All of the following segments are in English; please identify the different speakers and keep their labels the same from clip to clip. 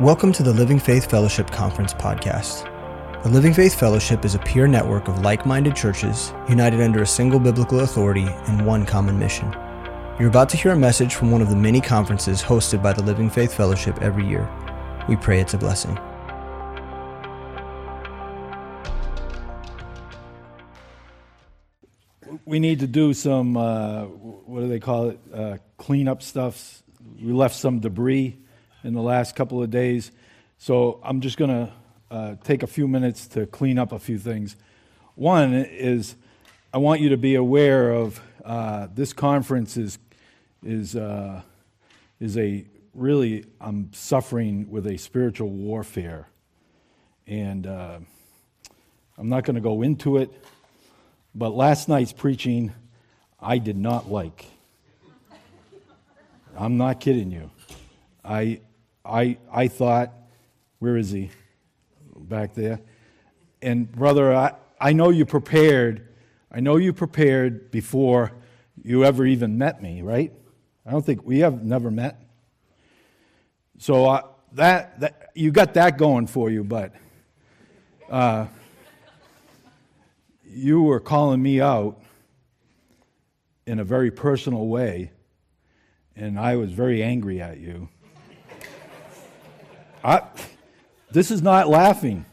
Speaker 1: Welcome to the Living Faith Fellowship Conference podcast. The Living Faith Fellowship is a peer network of like minded churches united under a single biblical authority and one common mission. You're about to hear a message from one of the many conferences hosted by the Living Faith Fellowship every year. We pray it's a blessing.
Speaker 2: We need to do some, uh, what do they call it, uh, cleanup stuff. We left some debris in the last couple of days. So I'm just going to uh, take a few minutes to clean up a few things. One is I want you to be aware of uh, this conference is, is, uh, is a really, I'm suffering with a spiritual warfare. And uh, I'm not going to go into it, but last night's preaching I did not like. I'm not kidding you. I, I, I thought, where is he? Back there. And brother, I, I know you prepared. I know you prepared before you ever even met me, right? I don't think we have never met. So uh, that, that you got that going for you, but uh, you were calling me out in a very personal way, and I was very angry at you. I, this is not laughing.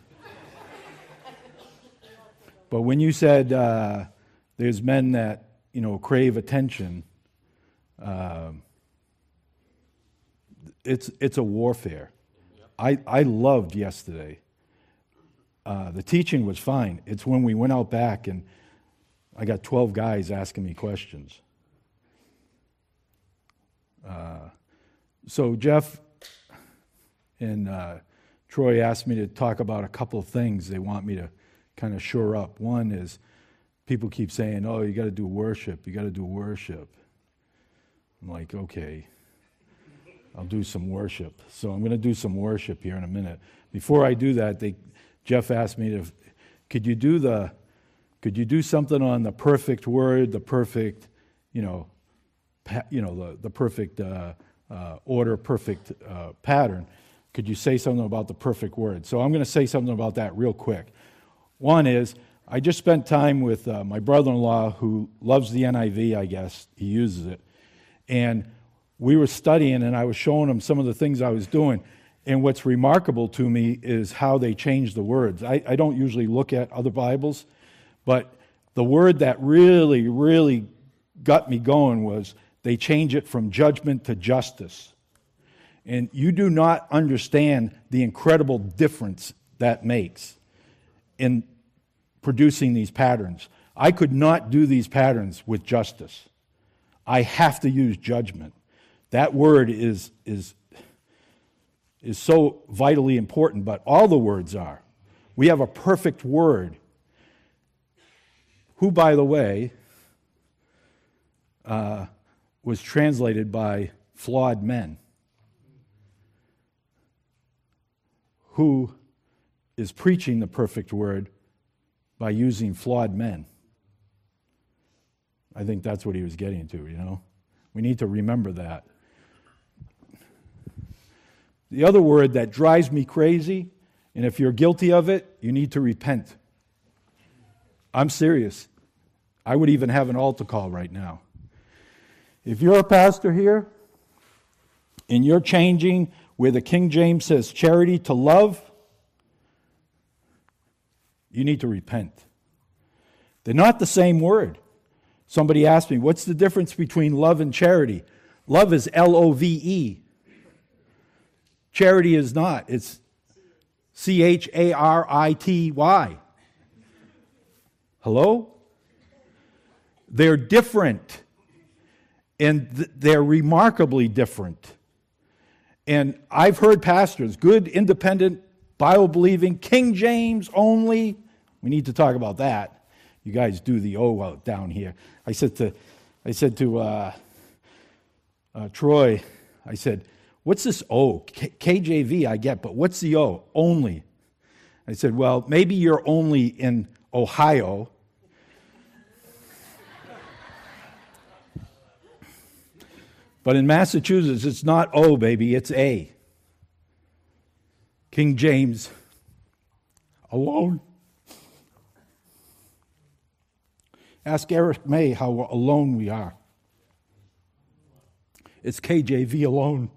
Speaker 2: But when you said uh, there's men that you know crave attention, uh, it's it's a warfare. I I loved yesterday. Uh, the teaching was fine. It's when we went out back and I got 12 guys asking me questions. Uh, so Jeff and uh, Troy asked me to talk about a couple of things they want me to kind of shore up. One is people keep saying, oh, you got to do worship, you got to do worship. I'm like, okay, I'll do some worship. So I'm going to do some worship here in a minute. Before I do that, they, Jeff asked me to, could you do the, could you do something on the perfect word, the perfect, you know, pa, you know, the, the perfect uh, uh, order, perfect uh, pattern? Could you say something about the perfect word? So I'm going to say something about that real quick. One is, I just spent time with uh, my brother in law who loves the NIV, I guess. He uses it. And we were studying, and I was showing him some of the things I was doing. And what's remarkable to me is how they change the words. I, I don't usually look at other Bibles, but the word that really, really got me going was they change it from judgment to justice. And you do not understand the incredible difference that makes in producing these patterns. I could not do these patterns with justice. I have to use judgment. That word is, is, is so vitally important, but all the words are. We have a perfect word, who, by the way, uh, was translated by flawed men. Who is preaching the perfect word by using flawed men. I think that's what he was getting to, you know? We need to remember that. The other word that drives me crazy, and if you're guilty of it, you need to repent. I'm serious. I would even have an altar call right now. If you're a pastor here and you're changing where the King James says charity to love, you need to repent. They're not the same word. Somebody asked me, what's the difference between love and charity? Love is L O V E. Charity is not. It's C H A R I T Y. Hello? They're different. And they're remarkably different. And I've heard pastors, good, independent, Bible believing, King James only. We need to talk about that. You guys do the O out down here. I said to, I said to uh, uh, Troy, I said, What's this O? KJV, I get, but what's the O? Only. I said, Well, maybe you're only in Ohio. But in Massachusetts, it's not O, baby, it's A. King James, alone. Ask Eric May how alone we are. It's KJV alone.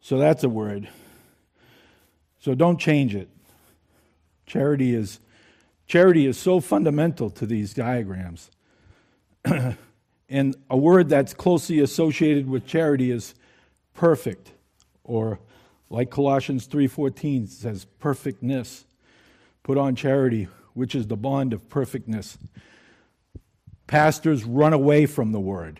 Speaker 2: So that's a word. So don't change it. Charity is charity is so fundamental to these diagrams. and a word that's closely associated with charity is perfect or like Colossians 3:14 says perfectness. Put on charity, which is the bond of perfectness. Pastors run away from the word.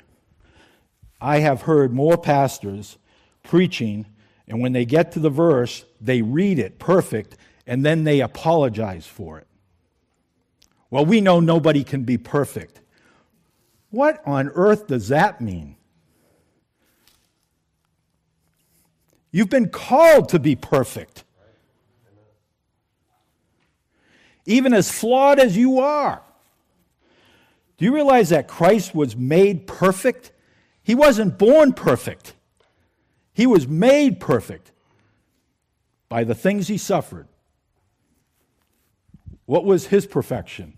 Speaker 2: I have heard more pastors preaching and when they get to the verse, they read it perfect, and then they apologize for it. Well, we know nobody can be perfect. What on earth does that mean? You've been called to be perfect. Even as flawed as you are. Do you realize that Christ was made perfect? He wasn't born perfect. He was made perfect by the things he suffered. What was his perfection?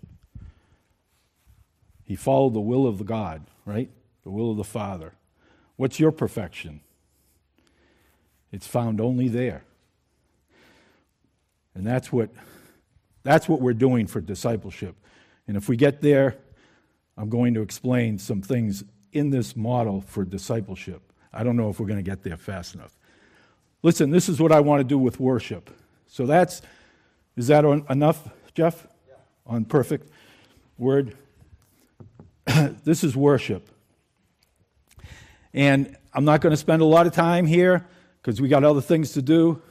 Speaker 2: He followed the will of the God, right? The will of the Father. What's your perfection? It's found only there. And that's what that's what we're doing for discipleship. And if we get there, I'm going to explain some things in this model for discipleship. I don't know if we're going to get there fast enough. Listen, this is what I want to do with worship. So that's, is that on, enough, Jeff? Yeah. On perfect word? This is worship. And I'm not going to spend a lot of time here because we got other things to do.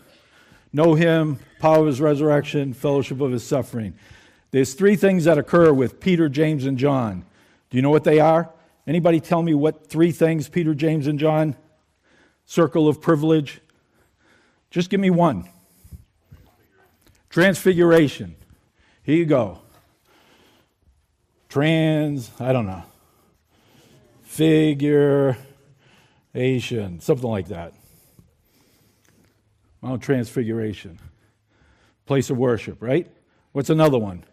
Speaker 2: Know him, power of his resurrection, fellowship of his suffering. There's three things that occur with Peter, James, and John. Do you know what they are? Anybody tell me what three things Peter, James, and John? Circle of privilege. Just give me one. Transfiguration. Here you go. Trans, I don't know. Figuration, something like that. Mount Transfiguration. Place of worship, right? What's another one?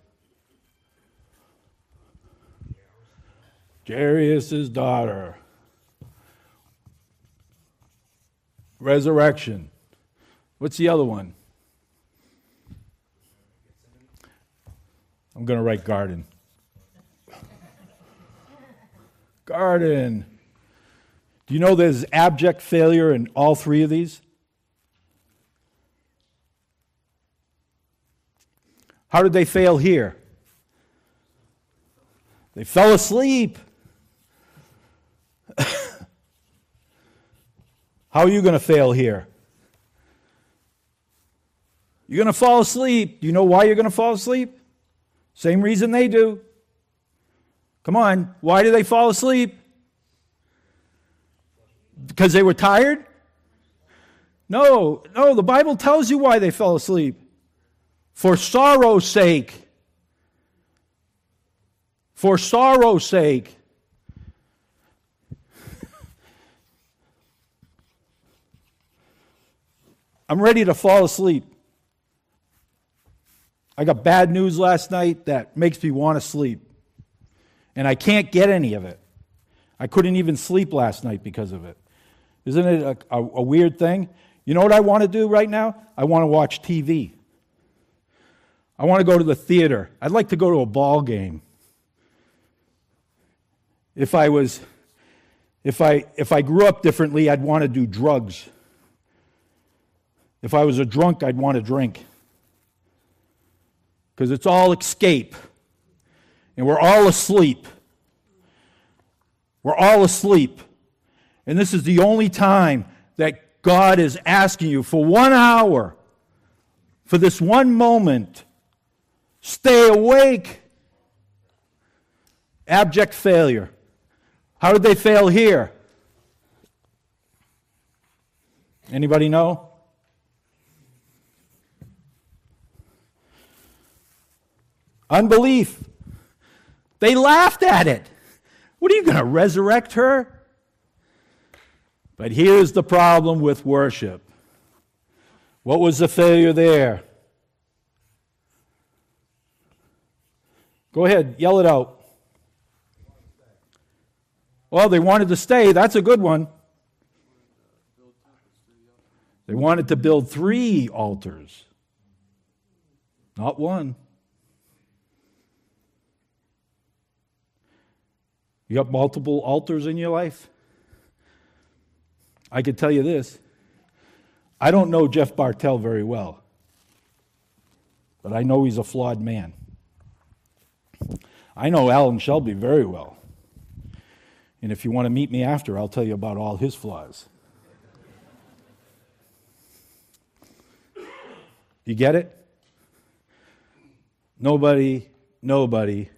Speaker 2: Jairus' daughter. Resurrection. What's the other one? I'm going to write garden. Garden. Do you know there's abject failure in all three of these? How did they fail here? They fell asleep. How are you going to fail here? You're going to fall asleep. Do you know why you're going to fall asleep? Same reason they do. Come on, why do they fall asleep? Because they were tired? No, no, the Bible tells you why they fell asleep. For sorrow's sake. For sorrow's sake. I'm ready to fall asleep. I got bad news last night that makes me want to sleep. And I can't get any of it. I couldn't even sleep last night because of it. Isn't it a, a, a weird thing? You know what I want to do right now? I want to watch TV. I want to go to the theater. I'd like to go to a ball game. If I was if I if I grew up differently, I'd want to do drugs. If I was a drunk, I'd want to drink. Because it's all escape. And we're all asleep. We're all asleep. And this is the only time that God is asking you for one hour, for this one moment, stay awake. Abject failure. How did they fail here? Anybody know? Unbelief. They laughed at it. What are you going to resurrect her? But here's the problem with worship. What was the failure there? Go ahead, yell it out. Well, they wanted to stay. That's a good one. They wanted to build three altars, not one. You got multiple altars in your life? I could tell you this. I don't know Jeff Bartell very well, but I know he's a flawed man. I know Alan Shelby very well. And if you want to meet me after, I'll tell you about all his flaws. You get it? Nobody, nobody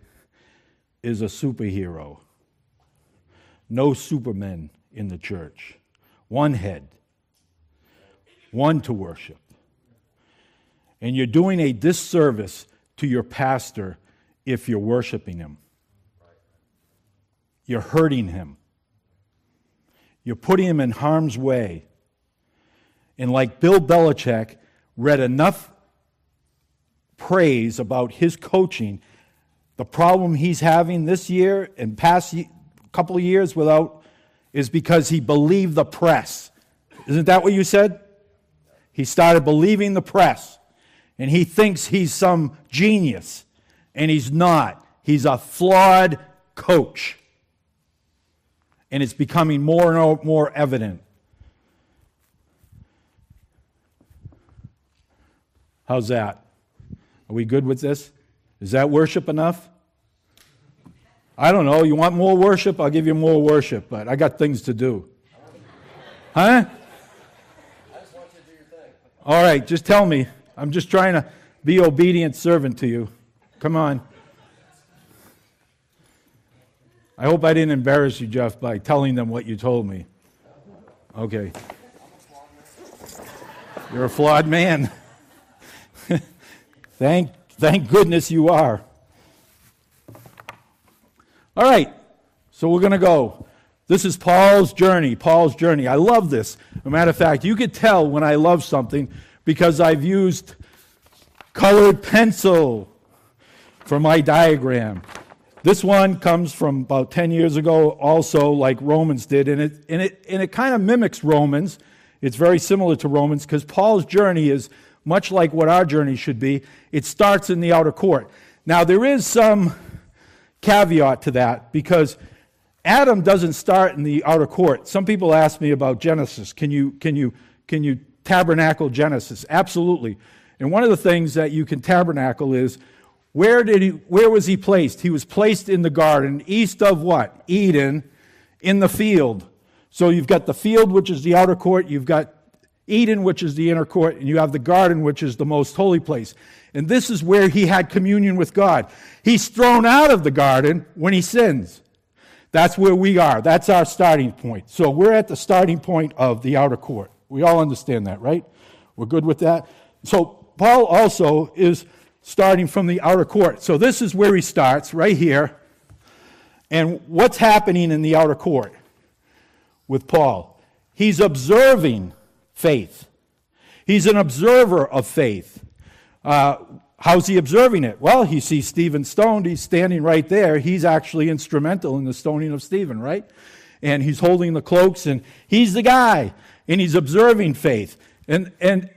Speaker 2: is a superhero. No supermen in the church. One head, one to worship. And you're doing a disservice to your pastor if you're worshiping him. You're hurting him. You're putting him in harm's way. And like Bill Belichick read enough praise about his coaching, the problem he's having this year and past couple of years without is because he believed the press. Isn't that what you said? He started believing the press. And he thinks he's some genius. And he's not. He's a flawed coach and it's becoming more and more evident. How's that? Are we good with this? Is that worship enough? I don't know. You want more worship? I'll give you more worship, but I got things to do. Huh? All right, just tell me. I'm just trying to be obedient servant to you. Come on. I hope I didn't embarrass you, Jeff, by telling them what you told me. Okay. You're a flawed man. thank, thank goodness you are. All right, so we're going to go. This is Paul's journey. Paul's journey. I love this. As a matter of fact, you could tell when I love something because I've used colored pencil for my diagram. This one comes from about 10 years ago, also like Romans did, and it, and it, and it kind of mimics Romans. It's very similar to Romans because Paul's journey is much like what our journey should be. It starts in the outer court. Now, there is some caveat to that because Adam doesn't start in the outer court. Some people ask me about Genesis. Can you, can you, can you tabernacle Genesis? Absolutely. And one of the things that you can tabernacle is where, did he, where was he placed? He was placed in the garden, east of what? Eden, in the field. So you've got the field, which is the outer court, you've got Eden, which is the inner court, and you have the garden, which is the most holy place. And this is where he had communion with God. He's thrown out of the garden when he sins. That's where we are. That's our starting point. So we're at the starting point of the outer court. We all understand that, right? We're good with that. So Paul also is starting from the outer court. So this is where he starts, right here. And what's happening in the outer court with Paul? He's observing faith. He's an observer of faith. Uh, how's he observing it? Well, he sees Stephen stoned. He's standing right there. He's actually instrumental in the stoning of Stephen, right? And he's holding the cloaks, and he's the guy, and he's observing faith. And, and,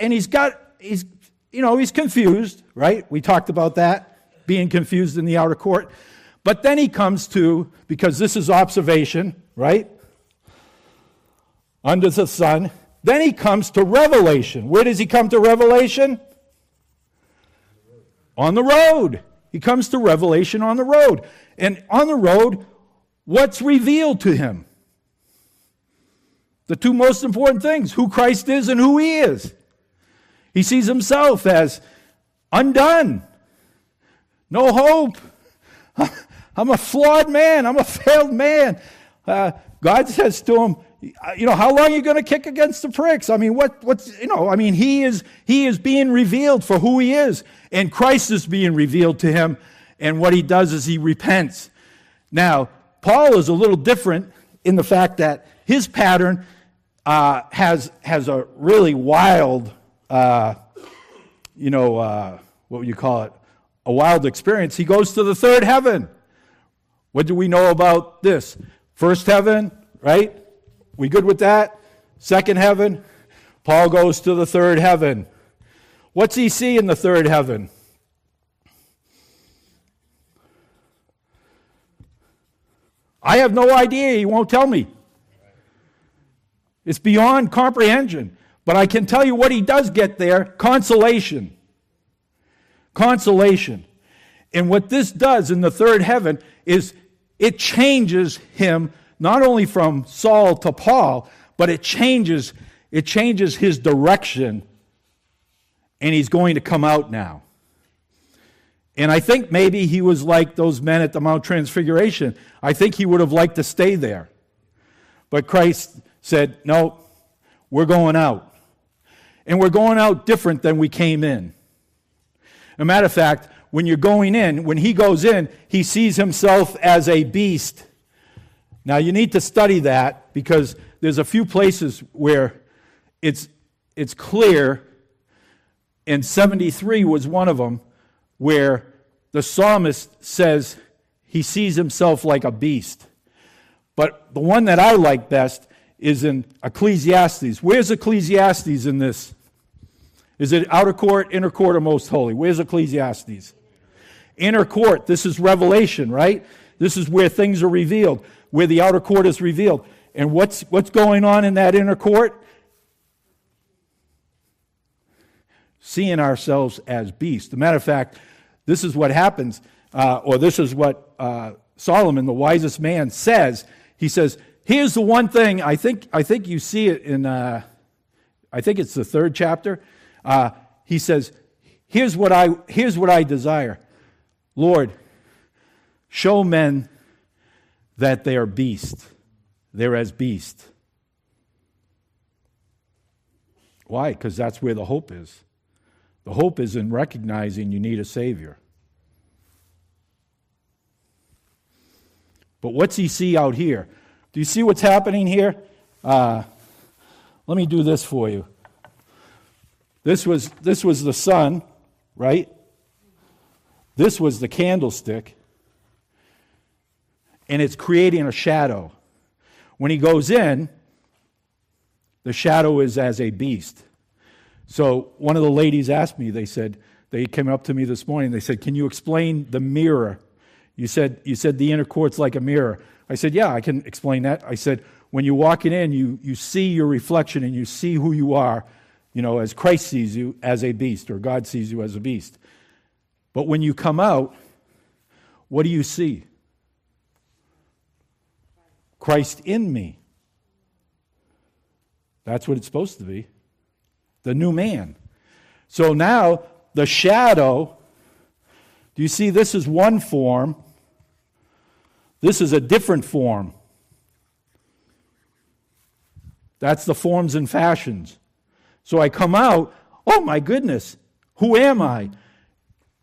Speaker 2: and he's got, he's you know, he's confused, right? We talked about that, being confused in the outer court. But then he comes to, because this is observation, right? Under the sun. Then he comes to revelation. Where does he come to revelation? On the road. He comes to revelation on the road. And on the road, what's revealed to him? The two most important things who Christ is and who he is. He sees himself as undone, no hope. I'm a flawed man. I'm a failed man. Uh, God says to him, you know, how long are you going to kick against the pricks? I mean, what, what's, you know, I mean, he is, he is being revealed for who he is, and Christ is being revealed to him, and what he does is he repents. Now, Paul is a little different in the fact that his pattern uh, has, has a really wild, uh, you know, uh, what would you call it? A wild experience. He goes to the third heaven. What do we know about this? First heaven, right? We good with that? Second heaven? Paul goes to the third heaven. What's he see in the third heaven? I have no idea. He won't tell me. It's beyond comprehension. But I can tell you what he does get there consolation. Consolation. And what this does in the third heaven is it changes him not only from Saul to Paul, but it changes it changes his direction and he's going to come out now. And I think maybe he was like those men at the Mount Transfiguration. I think he would have liked to stay there. But Christ said, No, we're going out. And we're going out different than we came in. a matter of fact, when you're going in, when he goes in, he sees himself as a beast. Now, you need to study that because there's a few places where it's, it's clear, and 73 was one of them, where the psalmist says he sees himself like a beast. But the one that I like best is in Ecclesiastes. Where's Ecclesiastes in this? Is it outer court, inner court, or most holy? Where's Ecclesiastes? Inner court. This is revelation, right? This is where things are revealed, where the outer court is revealed. And what's, what's going on in that inner court? Seeing ourselves as beasts. As a matter of fact, this is what happens, uh, or this is what uh, Solomon, the wisest man, says. He says, Here's the one thing, I think, I think you see it in, uh, I think it's the third chapter. Uh, he says, here's what, I, here's what I desire. Lord, show men that they are beasts. They're as beasts. Why? Because that's where the hope is. The hope is in recognizing you need a Savior. But what's he see out here? Do you see what's happening here? Uh, let me do this for you. This was, this was the sun, right? This was the candlestick. And it's creating a shadow. When he goes in, the shadow is as a beast. So one of the ladies asked me, they said, they came up to me this morning, they said, Can you explain the mirror? You said, you said the inner court's like a mirror. I said, Yeah, I can explain that. I said, When you're walking in, you, you see your reflection and you see who you are, you know, as Christ sees you as a beast or God sees you as a beast. But when you come out, what do you see? Christ in me. That's what it's supposed to be the new man. So now the shadow, do you see this is one form? This is a different form. That's the forms and fashions. So I come out, oh my goodness, who am I?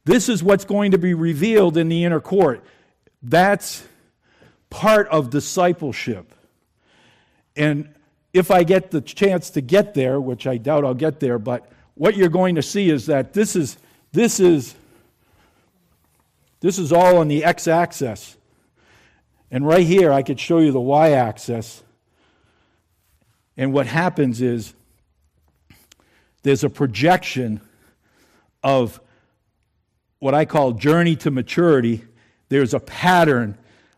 Speaker 2: This is what's going to be revealed in the inner court. That's part of discipleship. And if I get the chance to get there, which I doubt I'll get there, but what you're going to see is that this is this is this is all on the x-axis. And right here I could show you the y-axis. And what happens is there's a projection of what I call journey to maturity. There's a pattern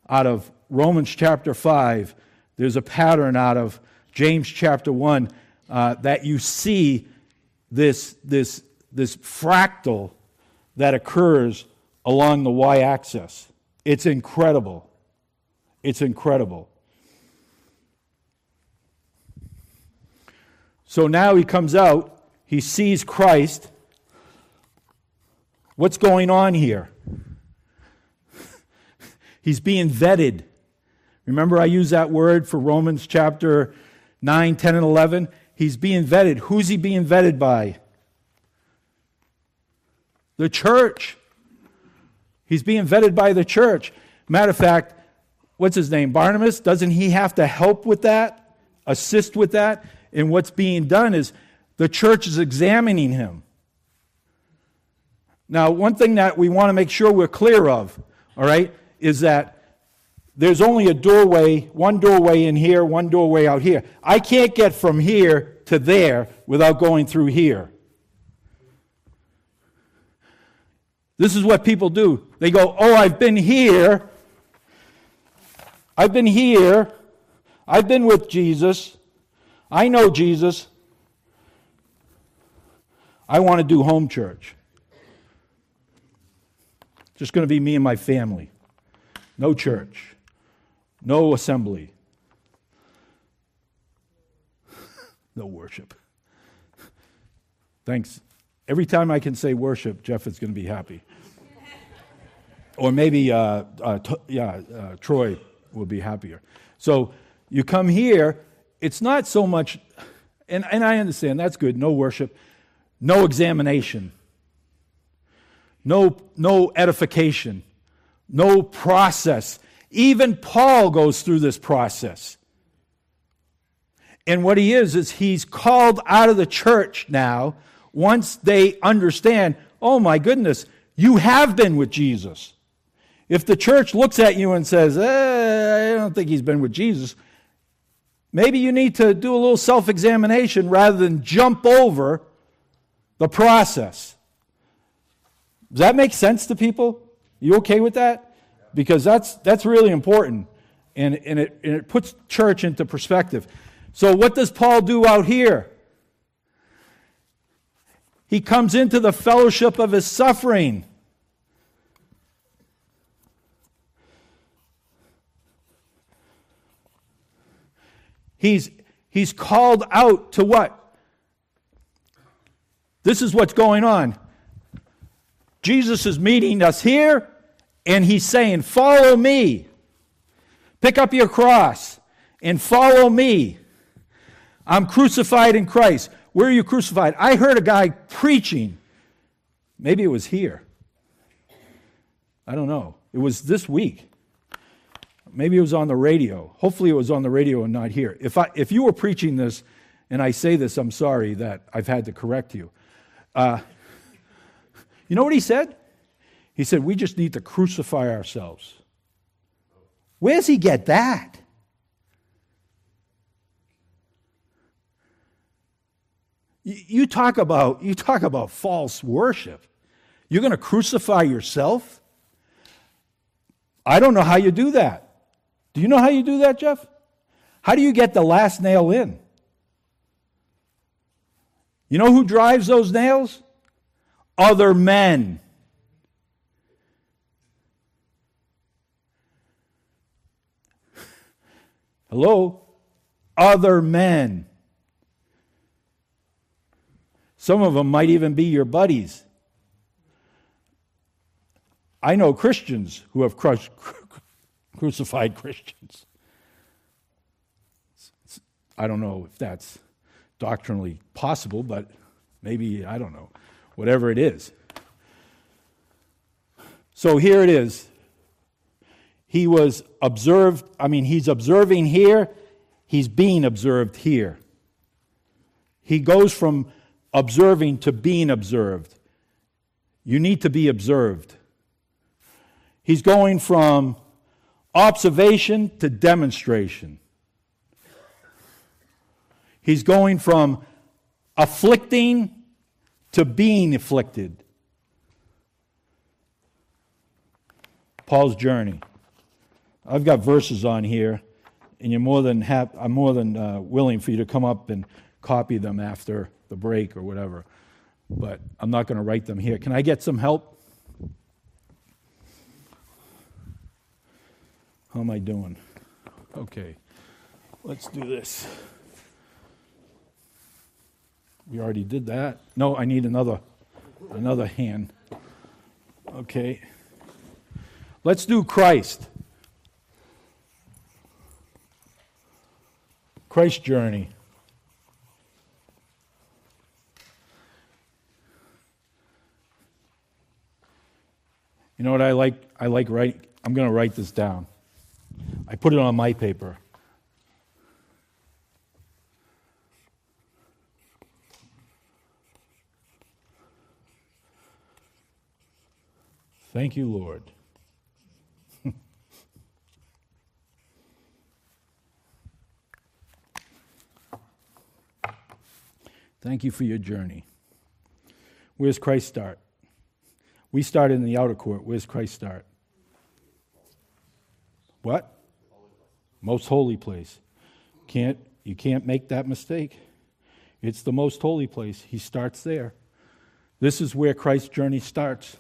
Speaker 2: out of Romans chapter 5. There's a pattern out of James chapter 1, uh, that you see this, this, this fractal that occurs along the y axis. It's incredible. It's incredible. So now he comes out, he sees Christ. What's going on here? He's being vetted. Remember, I used that word for Romans chapter 9, 10, and 11, he's being vetted. Who's he being vetted by? The church. He's being vetted by the church. Matter of fact, what's his name, Barnabas, doesn't he have to help with that, assist with that? And what's being done is the church is examining him. Now, one thing that we want to make sure we're clear of, all right, is that there's only a doorway, one doorway in here, one doorway out here. I can't get from here to there without going through here. This is what people do. They go, Oh, I've been here. I've been here. I've been with Jesus. I know Jesus. I want to do home church. Just going to be me and my family. No church. No assembly. no worship. Thanks. Every time I can say worship, Jeff is going to be happy. or maybe, uh, uh, t- yeah, uh, Troy will be happier. So you come here, it's not so much, and, and I understand that's good, no worship, no examination, no, no edification, no process. Even Paul goes through this process. And what he is, is he's called out of the church now once they understand, oh my goodness, you have been with Jesus. If the church looks at you and says, eh, I don't think he's been with Jesus, maybe you need to do a little self examination rather than jump over the process. Does that make sense to people? You okay with that? Because that's, that's really important and, and, it, and it puts church into perspective. So, what does Paul do out here? He comes into the fellowship of his suffering. He's, he's called out to what? This is what's going on. Jesus is meeting us here and he's saying, Follow me. Pick up your cross and follow me. I'm crucified in Christ. Where are you crucified? I heard a guy preaching. Maybe it was here. I don't know. It was this week. Maybe it was on the radio. Hopefully, it was on the radio and not here. If, I, if you were preaching this and I say this, I'm sorry that I've had to correct you. Uh, you know what he said? He said, We just need to crucify ourselves. Where does he get that? You talk about, you talk about false worship. You're going to crucify yourself? I don't know how you do that. Do you know how you do that, Jeff? How do you get the last nail in? You know who drives those nails? Other men. Hello? Other men. Some of them might even be your buddies. I know Christians who have crushed, crucified Christians. I don't know if that's doctrinally possible, but maybe, I don't know, whatever it is. So here it is he was observed, I mean, he's observing here, he's being observed here. He goes from observing to being observed. You need to be observed. He's going from observation to demonstration. He's going from afflicting to being afflicted. Paul's journey. I've got verses on here, and you're more than hap- I'm more than uh, willing for you to come up and copy them after the break or whatever. But I'm not going to write them here. Can I get some help? How am I doing? Okay, let's do this. We already did that. No, I need another another hand. Okay. Let's do Christ. Christ's journey. You know what I like? I like writing. I'm going to write this down. I put it on my paper. Thank you, Lord. Thank you for your journey. Where's Christ start? We started in the outer court. Where's Christ start? What? Most holy place. Can't you can't make that mistake. It's the most holy place. He starts there. This is where Christ's journey starts.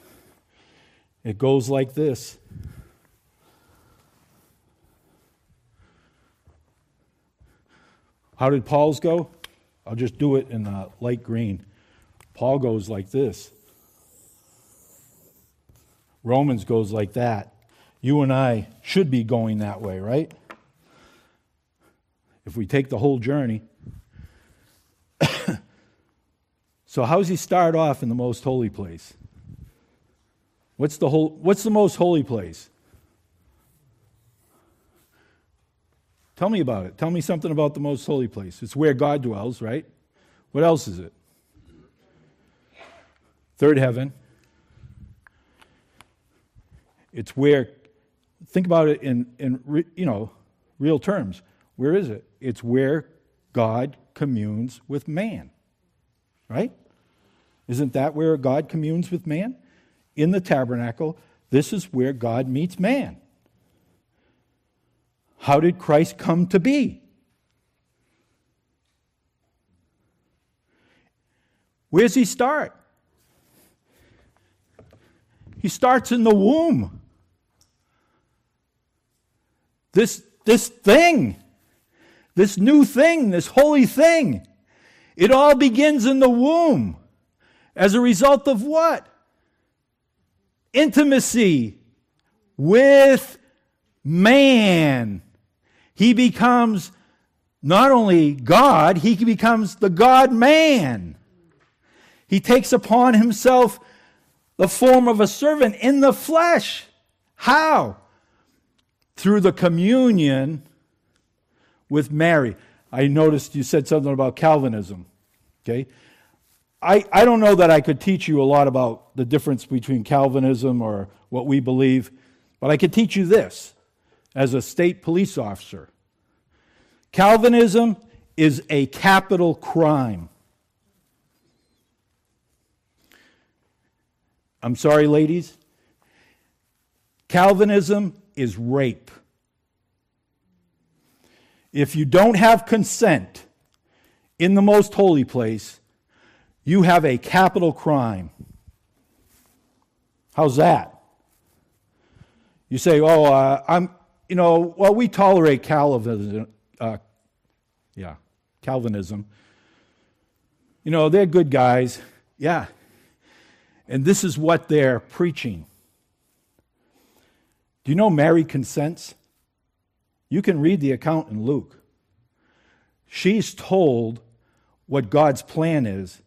Speaker 2: It goes like this. How did Paul's go? I'll just do it in uh, light green. Paul goes like this. Romans goes like that. You and I should be going that way, right? If we take the whole journey. so, how does he start off in the most holy place? What's the, whole, what's the most holy place? Tell me about it. Tell me something about the most holy place. It's where God dwells, right? What else is it? Third heaven. It's where, think about it in, in you know, real terms. Where is it? It's where God communes with man, right? Isn't that where God communes with man? In the tabernacle, this is where God meets man. How did Christ come to be? Where does he start? He starts in the womb. This, this thing, this new thing, this holy thing, it all begins in the womb. As a result of what? Intimacy with man he becomes not only God, he becomes the God man. He takes upon himself the form of a servant in the flesh. How? Through the communion with Mary. I noticed you said something about Calvinism. Okay? I, I don't know that I could teach you a lot about the difference between Calvinism or what we believe, but I could teach you this as a state police officer. Calvinism is a capital crime. I'm sorry, ladies. Calvinism is rape. If you don't have consent in the most holy place, you have a capital crime. How's that? You say, oh, uh, I'm, you know, well, we tolerate Calvinism, uh, yeah, Calvinism. You know, they're good guys. Yeah. And this is what they're preaching. Do you know Mary consents? You can read the account in Luke. She's told what God's plan is,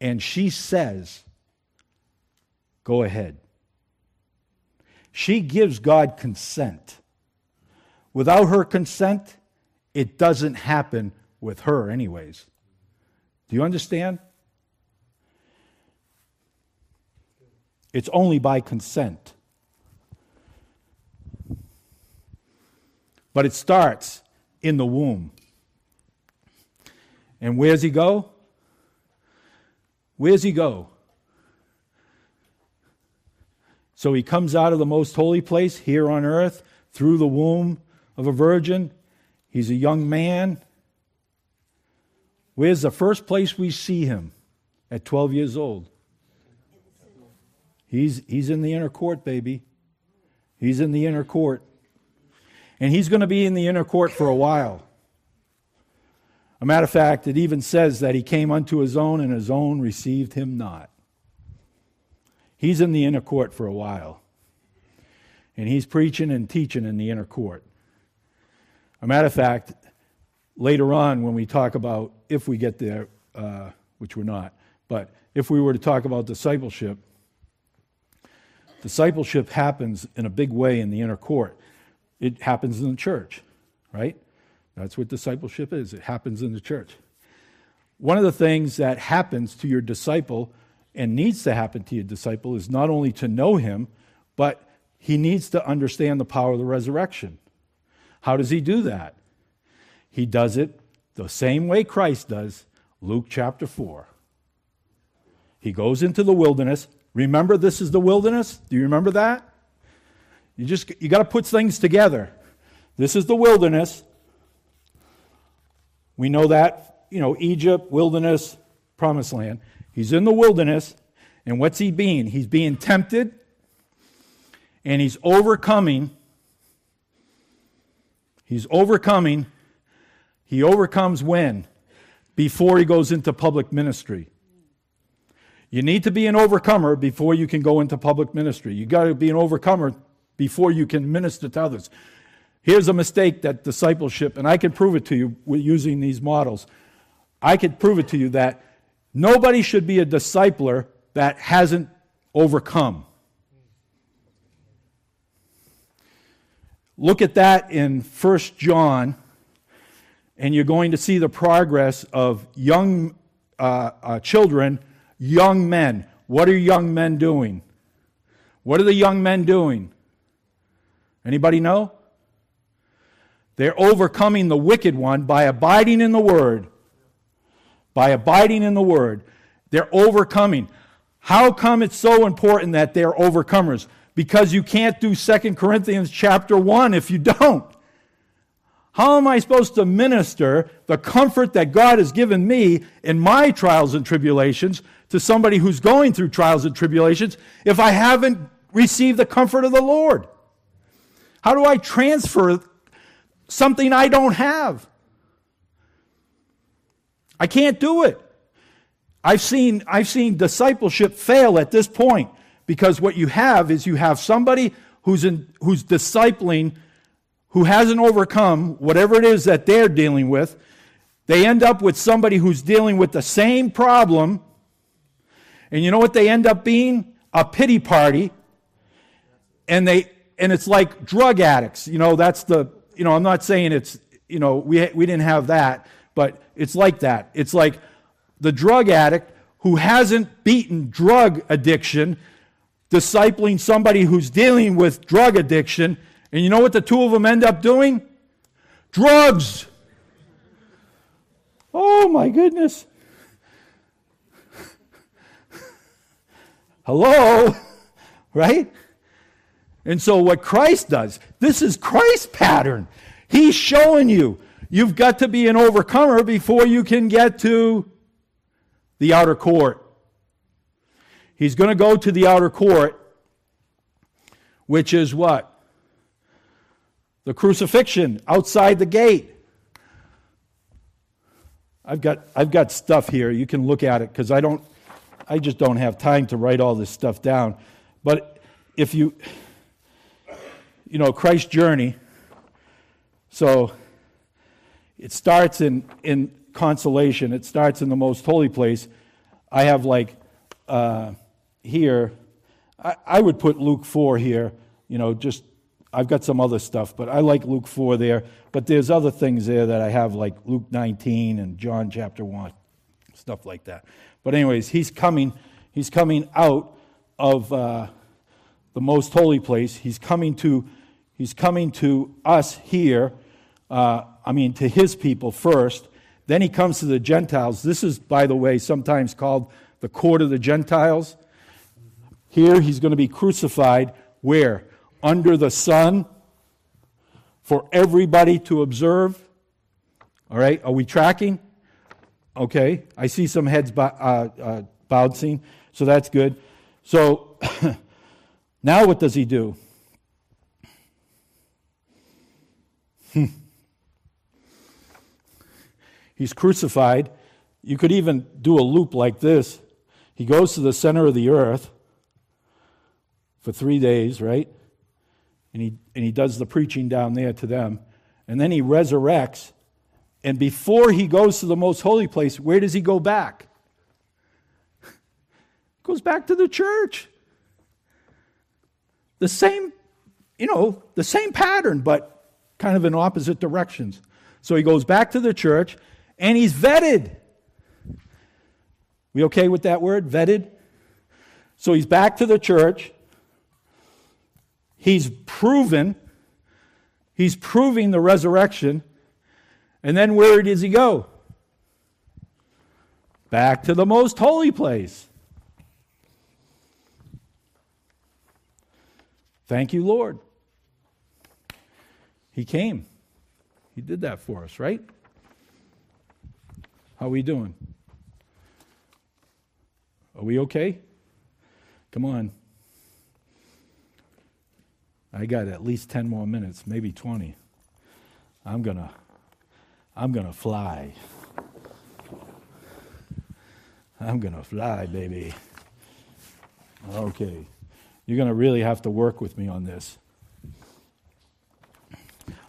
Speaker 2: and she says, Go ahead. She gives God consent. Without her consent, it doesn't happen with her, anyways. Do you understand? It's only by consent. But it starts in the womb. And where's he go? Where's he go? So he comes out of the most holy place here on earth through the womb of a virgin He's a young man. Where's the first place we see him? At 12 years old. He's, he's in the inner court, baby. He's in the inner court. And he's going to be in the inner court for a while. A matter of fact, it even says that he came unto his own, and his own received him not. He's in the inner court for a while. And he's preaching and teaching in the inner court. A matter of fact, later on when we talk about, if we get there, uh, which we're not, but if we were to talk about discipleship, discipleship happens in a big way in the inner court. It happens in the church, right? That's what discipleship is. It happens in the church. One of the things that happens to your disciple and needs to happen to your disciple is not only to know him, but he needs to understand the power of the resurrection. How does he do that? He does it the same way Christ does, Luke chapter 4. He goes into the wilderness. Remember, this is the wilderness? Do you remember that? You just you got to put things together. This is the wilderness. We know that, you know, Egypt, wilderness, promised land. He's in the wilderness, and what's he being? He's being tempted, and he's overcoming. He's overcoming. He overcomes when? Before he goes into public ministry. You need to be an overcomer before you can go into public ministry. You got to be an overcomer before you can minister to others. Here's a mistake that discipleship, and I can prove it to you using these models. I can prove it to you that nobody should be a discipler that hasn't overcome. Look at that in 1 John, and you're going to see the progress of young uh, uh, children, young men. What are young men doing? What are the young men doing? Anybody know? They're overcoming the wicked one by abiding in the word. By abiding in the word. They're overcoming. How come it's so important that they're overcomers? Because you can't do 2 Corinthians chapter 1 if you don't. How am I supposed to minister the comfort that God has given me in my trials and tribulations to somebody who's going through trials and tribulations if I haven't received the comfort of the Lord? How do I transfer something I don't have. I can't do it. I've seen, I've seen discipleship fail at this point because what you have is you have somebody who's, in, who's discipling who hasn't overcome whatever it is that they're dealing with. They end up with somebody who's dealing with the same problem. And you know what they end up being? A pity party. And they and it's like drug addicts. You know, that's the you know, I'm not saying it's, you know, we, we didn't have that, but it's like that. It's like the drug addict who hasn't beaten drug addiction, discipling somebody who's dealing with drug addiction. And you know what the two of them end up doing? Drugs. Oh my goodness. Hello? Right? And so, what Christ does, this is Christ's pattern. He's showing you you've got to be an overcomer before you can get to the outer court. He's going to go to the outer court, which is what? The crucifixion outside the gate. I've got, I've got stuff here. You can look at it because I don't, I just don't have time to write all this stuff down. But if you, you know, Christ's journey. So it starts in, in consolation, it starts in the most holy place. I have like uh, here, I, I would put Luke 4 here, you know, just I've got some other stuff, but I like Luke 4 there. But there's other things there that I have, like Luke 19 and John chapter 1, stuff like that. But, anyways, he's coming, he's coming out of uh, the most holy place. He's coming to He's coming to us here, uh, I mean, to his people first. Then he comes to the Gentiles. This is, by the way, sometimes called the court of the Gentiles. Here he's going to be crucified where? Under the sun for everybody to observe. All right, are we tracking? Okay, I see some heads uh, uh, bouncing, so that's good. So now what does he do? He's crucified. You could even do a loop like this. He goes to the center of the earth for three days, right? And he, and he does the preaching down there to them. And then he resurrects. And before he goes to the most holy place, where does he go back? goes back to the church. The same you know, the same pattern, but kind of in opposite directions. So he goes back to the church and he's vetted. We okay with that word, vetted? So he's back to the church. He's proven, he's proving the resurrection. And then where does he go? Back to the most holy place. Thank you, Lord. He came. He did that for us, right? How are we doing? Are we okay? Come on. I got at least 10 more minutes, maybe 20. I'm going to I'm going to fly. I'm going to fly, baby. Okay. You're going to really have to work with me on this.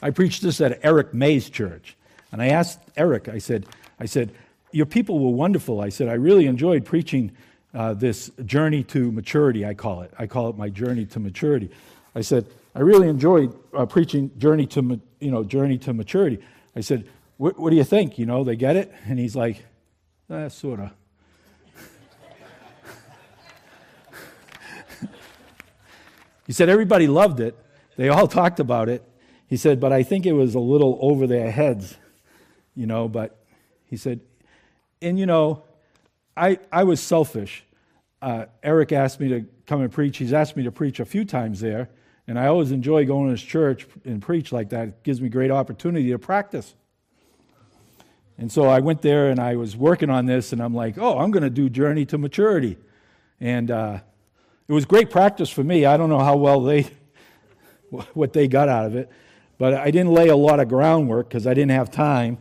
Speaker 2: I preached this at Eric May's church. And I asked Eric, I said, I said, Your people were wonderful. I said, I really enjoyed preaching uh, this journey to maturity, I call it. I call it my journey to maturity. I said, I really enjoyed uh, preaching journey to, you know, journey to maturity. I said, what, what do you think? You know, they get it? And he's like, eh, sort of. he said, everybody loved it. They all talked about it. He said, but I think it was a little over their heads, you know, but he said, and you know, I, I was selfish. Uh, Eric asked me to come and preach. He's asked me to preach a few times there, and I always enjoy going to his church and preach like that. It gives me great opportunity to practice. And so I went there and I was working on this, and I'm like, oh, I'm going to do Journey to Maturity. And uh, it was great practice for me. I don't know how well they, what they got out of it, but I didn't lay a lot of groundwork because I didn't have time.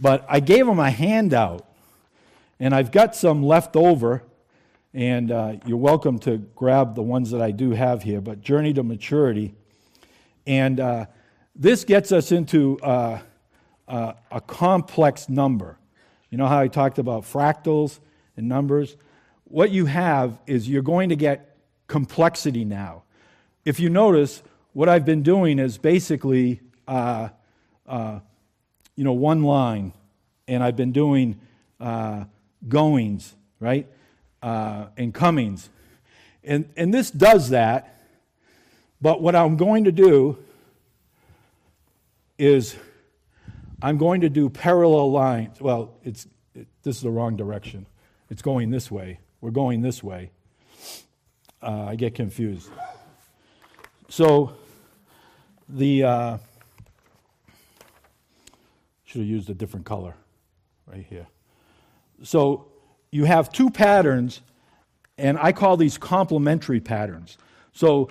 Speaker 2: But I gave them a handout, and I've got some left over, and uh, you're welcome to grab the ones that I do have here. But Journey to Maturity. And uh, this gets us into uh, uh, a complex number. You know how I talked about fractals and numbers? What you have is you're going to get complexity now. If you notice, what I've been doing is basically, uh, uh, you know, one line, and I've been doing uh, goings, right, uh, and comings. And, and this does that, but what I'm going to do is I'm going to do parallel lines. Well, it's, it, this is the wrong direction. It's going this way. We're going this way. Uh, I get confused. So, the. Uh, should have used a different color right here. So, you have two patterns, and I call these complementary patterns. So,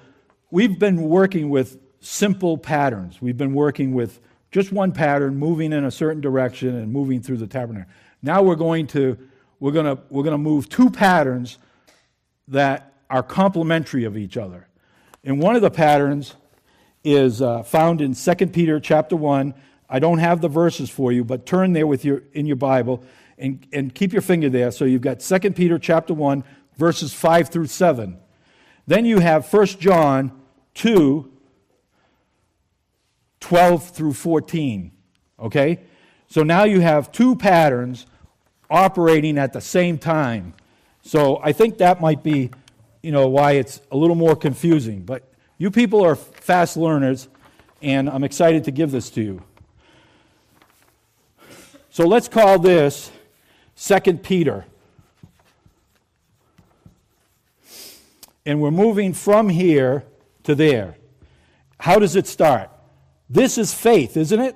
Speaker 2: we've been working with simple patterns. We've been working with just one pattern, moving in a certain direction and moving through the tabernacle. Now we're going to we're going to we're going to move two patterns that are complementary of each other. And one of the patterns is uh, found in 2 Peter chapter 1. I don't have the verses for you, but turn there with your in your Bible and, and keep your finger there. So you've got 2 Peter chapter 1, verses 5 through 7. Then you have 1 John 2, 12 through 14. Okay? So now you have two patterns operating at the same time. So I think that might be, you know, why it's a little more confusing. But you people are fast learners, and I'm excited to give this to you. So let's call this Second Peter. And we're moving from here to there. How does it start? This is faith, isn't it?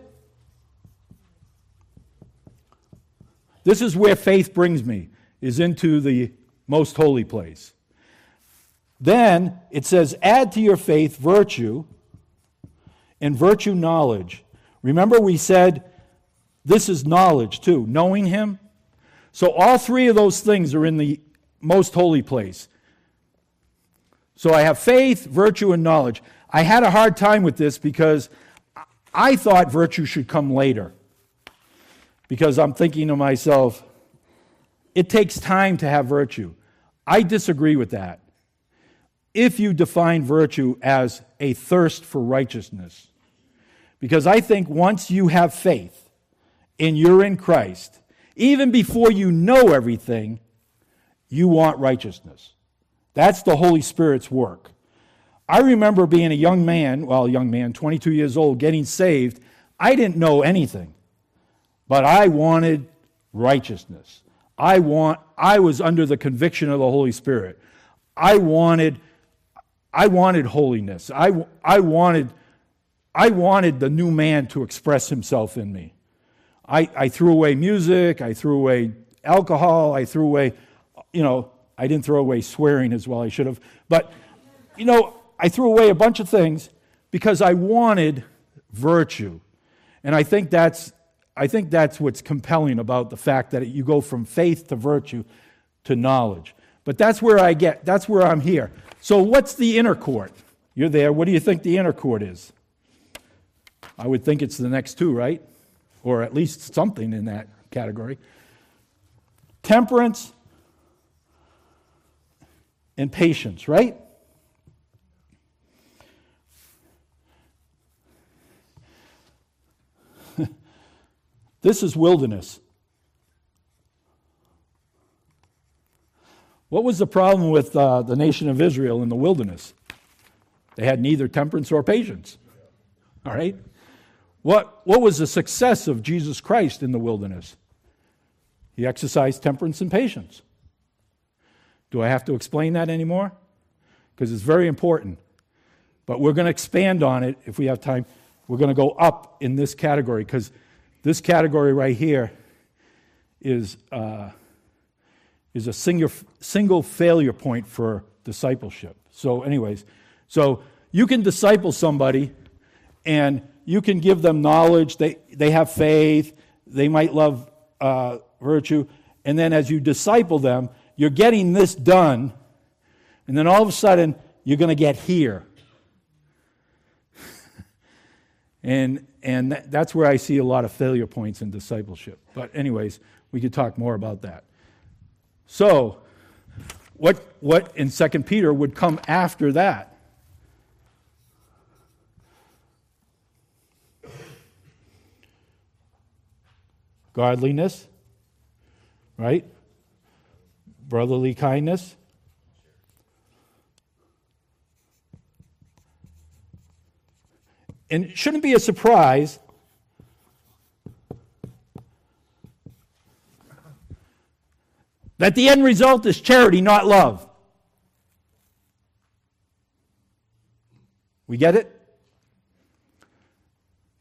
Speaker 2: This is where faith brings me, is into the most holy place. Then it says, add to your faith virtue, and virtue knowledge. Remember, we said this is knowledge too, knowing Him. So all three of those things are in the most holy place. So I have faith, virtue, and knowledge. I had a hard time with this because I thought virtue should come later because I'm thinking to myself, it takes time to have virtue. I disagree with that. if you define virtue as a thirst for righteousness. Because I think once you have faith and you're in Christ, even before you know everything, you want righteousness. That's the Holy Spirit's work. I remember being a young man, well, a young man, 22 years old, getting saved. I didn't know anything, but I wanted righteousness. I want I was under the conviction of the Holy Spirit. I wanted I wanted holiness. I, I wanted I wanted the new man to express himself in me. I, I threw away music, I threw away alcohol, I threw away, you know, I didn't throw away swearing as well, I should have. But, you know, I threw away a bunch of things because I wanted virtue. And I think that's, I think that's what's compelling about the fact that you go from faith to virtue to knowledge. But that's where I get, that's where I'm here. So, what's the inner court? You're there. What do you think the inner court is? I would think it's the next two, right? Or at least something in that category. Temperance and patience, right? this is wilderness. What was the problem with uh, the nation of Israel in the wilderness? They had neither temperance or patience. All right? What, what was the success of Jesus Christ in the wilderness? He exercised temperance and patience. Do I have to explain that anymore? Because it's very important. But we're going to expand on it if we have time. We're going to go up in this category because this category right here is. Uh, is a single, single failure point for discipleship. So, anyways, so you can disciple somebody and you can give them knowledge. They, they have faith. They might love uh, virtue. And then as you disciple them, you're getting this done. And then all of a sudden, you're going to get here. and and that's where I see a lot of failure points in discipleship. But, anyways, we could talk more about that. So, what, what in 2 Peter would come after that? Godliness, right? Brotherly kindness. And it shouldn't be a surprise That the end result is charity, not love. We get it?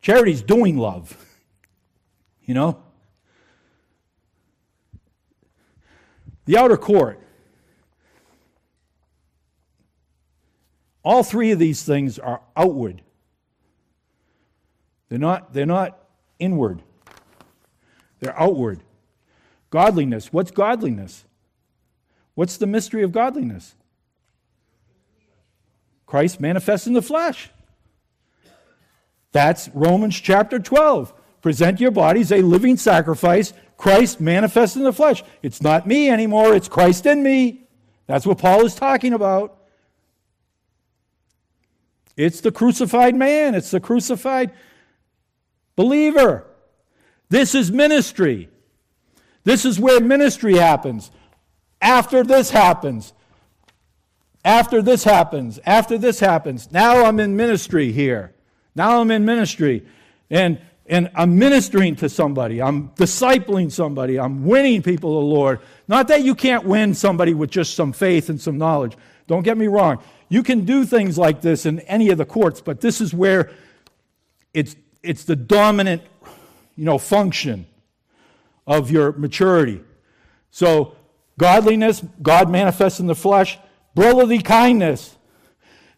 Speaker 2: Charity's doing love. You know? The outer court. All three of these things are outward. They're not, they're not inward. They're outward. Godliness. What's godliness? What's the mystery of godliness? Christ manifests in the flesh. That's Romans chapter 12. Present your bodies a living sacrifice, Christ manifests in the flesh. It's not me anymore, it's Christ in me. That's what Paul is talking about. It's the crucified man, it's the crucified believer. This is ministry. This is where ministry happens. After this happens, after this happens, after this happens, now I'm in ministry here. Now I'm in ministry. And, and I'm ministering to somebody. I'm discipling somebody. I'm winning people to the Lord. Not that you can't win somebody with just some faith and some knowledge. Don't get me wrong. You can do things like this in any of the courts, but this is where it's, it's the dominant you know, function of your maturity. So, godliness, God manifests in the flesh, brotherly kindness,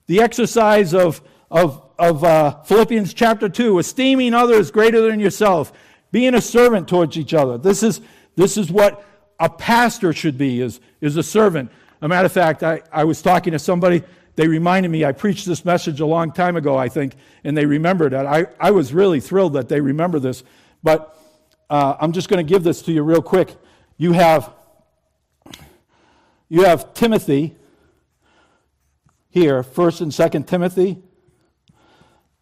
Speaker 2: the exercise of, of, of uh, Philippians chapter 2, esteeming others greater than yourself, being a servant towards each other. This is, this is what a pastor should be, is, is a servant. A matter of fact, I, I was talking to somebody, they reminded me, I preached this message a long time ago, I think, and they remembered it. I, I was really thrilled that they remember this. But uh, I'm just going to give this to you real quick. You have, you have Timothy, here, 1st and 2nd Timothy.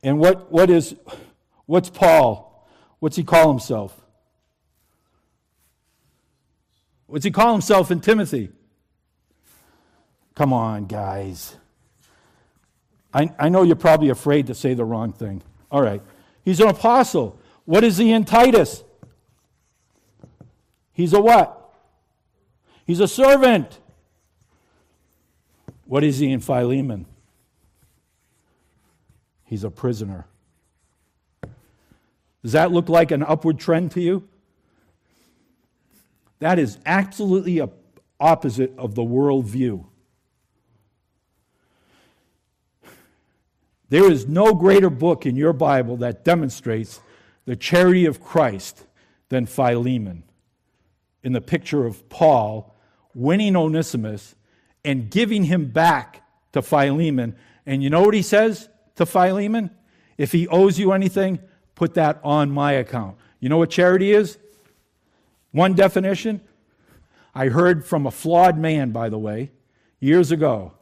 Speaker 2: And what, what is, what's Paul? What's he call himself? What's he call himself in Timothy? Come on, guys. I, I know you're probably afraid to say the wrong thing. All right. He's an apostle. What is he in Titus? He's a what? He's a servant. What is he in Philemon? He's a prisoner. Does that look like an upward trend to you? That is absolutely a opposite of the worldview. There is no greater book in your Bible that demonstrates the charity of Christ than Philemon. In the picture of Paul winning Onesimus and giving him back to Philemon. And you know what he says to Philemon? If he owes you anything, put that on my account. You know what charity is? One definition I heard from a flawed man, by the way, years ago.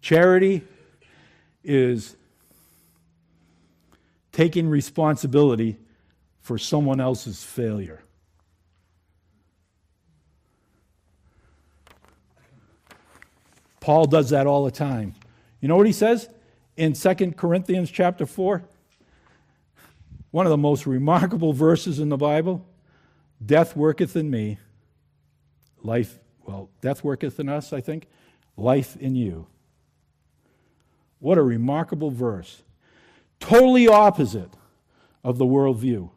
Speaker 2: Charity is taking responsibility for someone else's failure. Paul does that all the time. You know what he says in 2 Corinthians chapter 4? One of the most remarkable verses in the Bible. Death worketh in me, life, well, death worketh in us, I think, life in you. What a remarkable verse. Totally opposite of the worldview.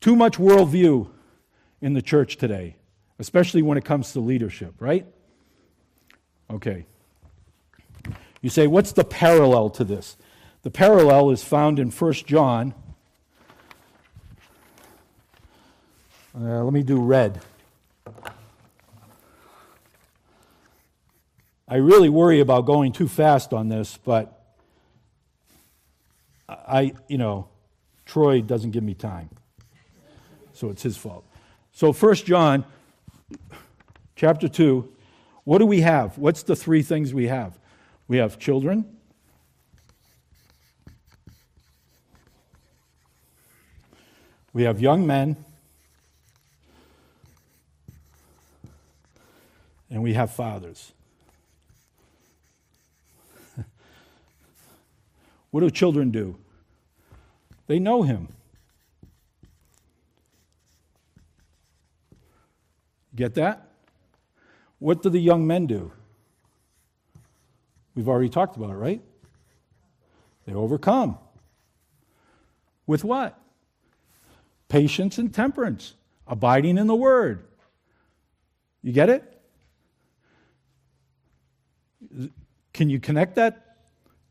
Speaker 2: Too much worldview in the church today, especially when it comes to leadership, right? Okay. You say, what's the parallel to this? The parallel is found in 1 John. Uh, let me do red. I really worry about going too fast on this, but I, you know, Troy doesn't give me time. So it's his fault. So 1 John chapter 2, what do we have? What's the three things we have? We have children. We have young men. And we have fathers. what do children do? They know him. Get that? What do the young men do? We've already talked about it, right? They overcome. With what? Patience and temperance, abiding in the word. You get it? Can you connect that?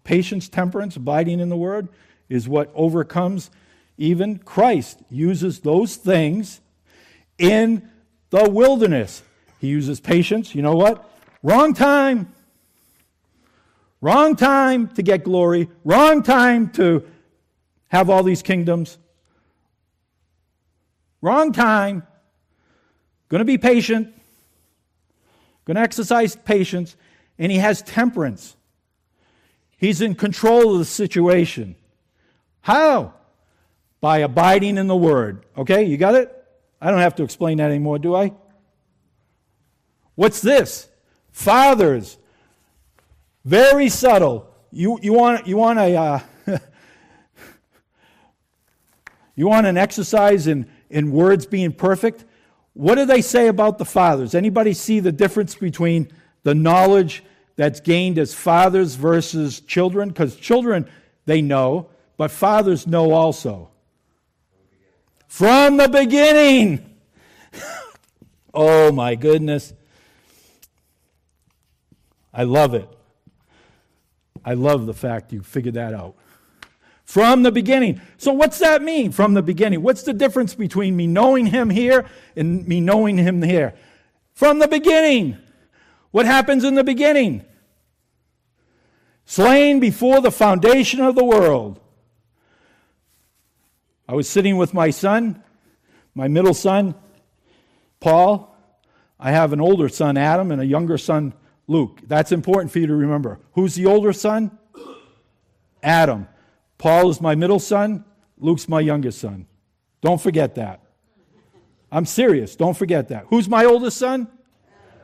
Speaker 2: Patience, temperance, abiding in the word is what overcomes even Christ uses those things in the wilderness. He uses patience. You know what? Wrong time. Wrong time to get glory. Wrong time to have all these kingdoms. Wrong time. Going to be patient. Going to exercise patience. And he has temperance. He's in control of the situation. How? By abiding in the word. Okay, you got it? I don't have to explain that anymore, do I? What's this? Fathers. Very subtle. You, you, want, you, want, a, uh, you want an exercise in, in words being perfect? What do they say about the fathers? Anybody see the difference between the knowledge that's gained as fathers versus children? Because children, they know, but fathers know also. From the beginning. oh my goodness. I love it. I love the fact you figured that out. From the beginning. So, what's that mean from the beginning? What's the difference between me knowing him here and me knowing him here? From the beginning. What happens in the beginning? Slain before the foundation of the world. I was sitting with my son, my middle son, Paul. I have an older son, Adam, and a younger son, Luke. That's important for you to remember. Who's the older son? Adam. Paul is my middle son. Luke's my youngest son. Don't forget that. I'm serious. Don't forget that. Who's my oldest son?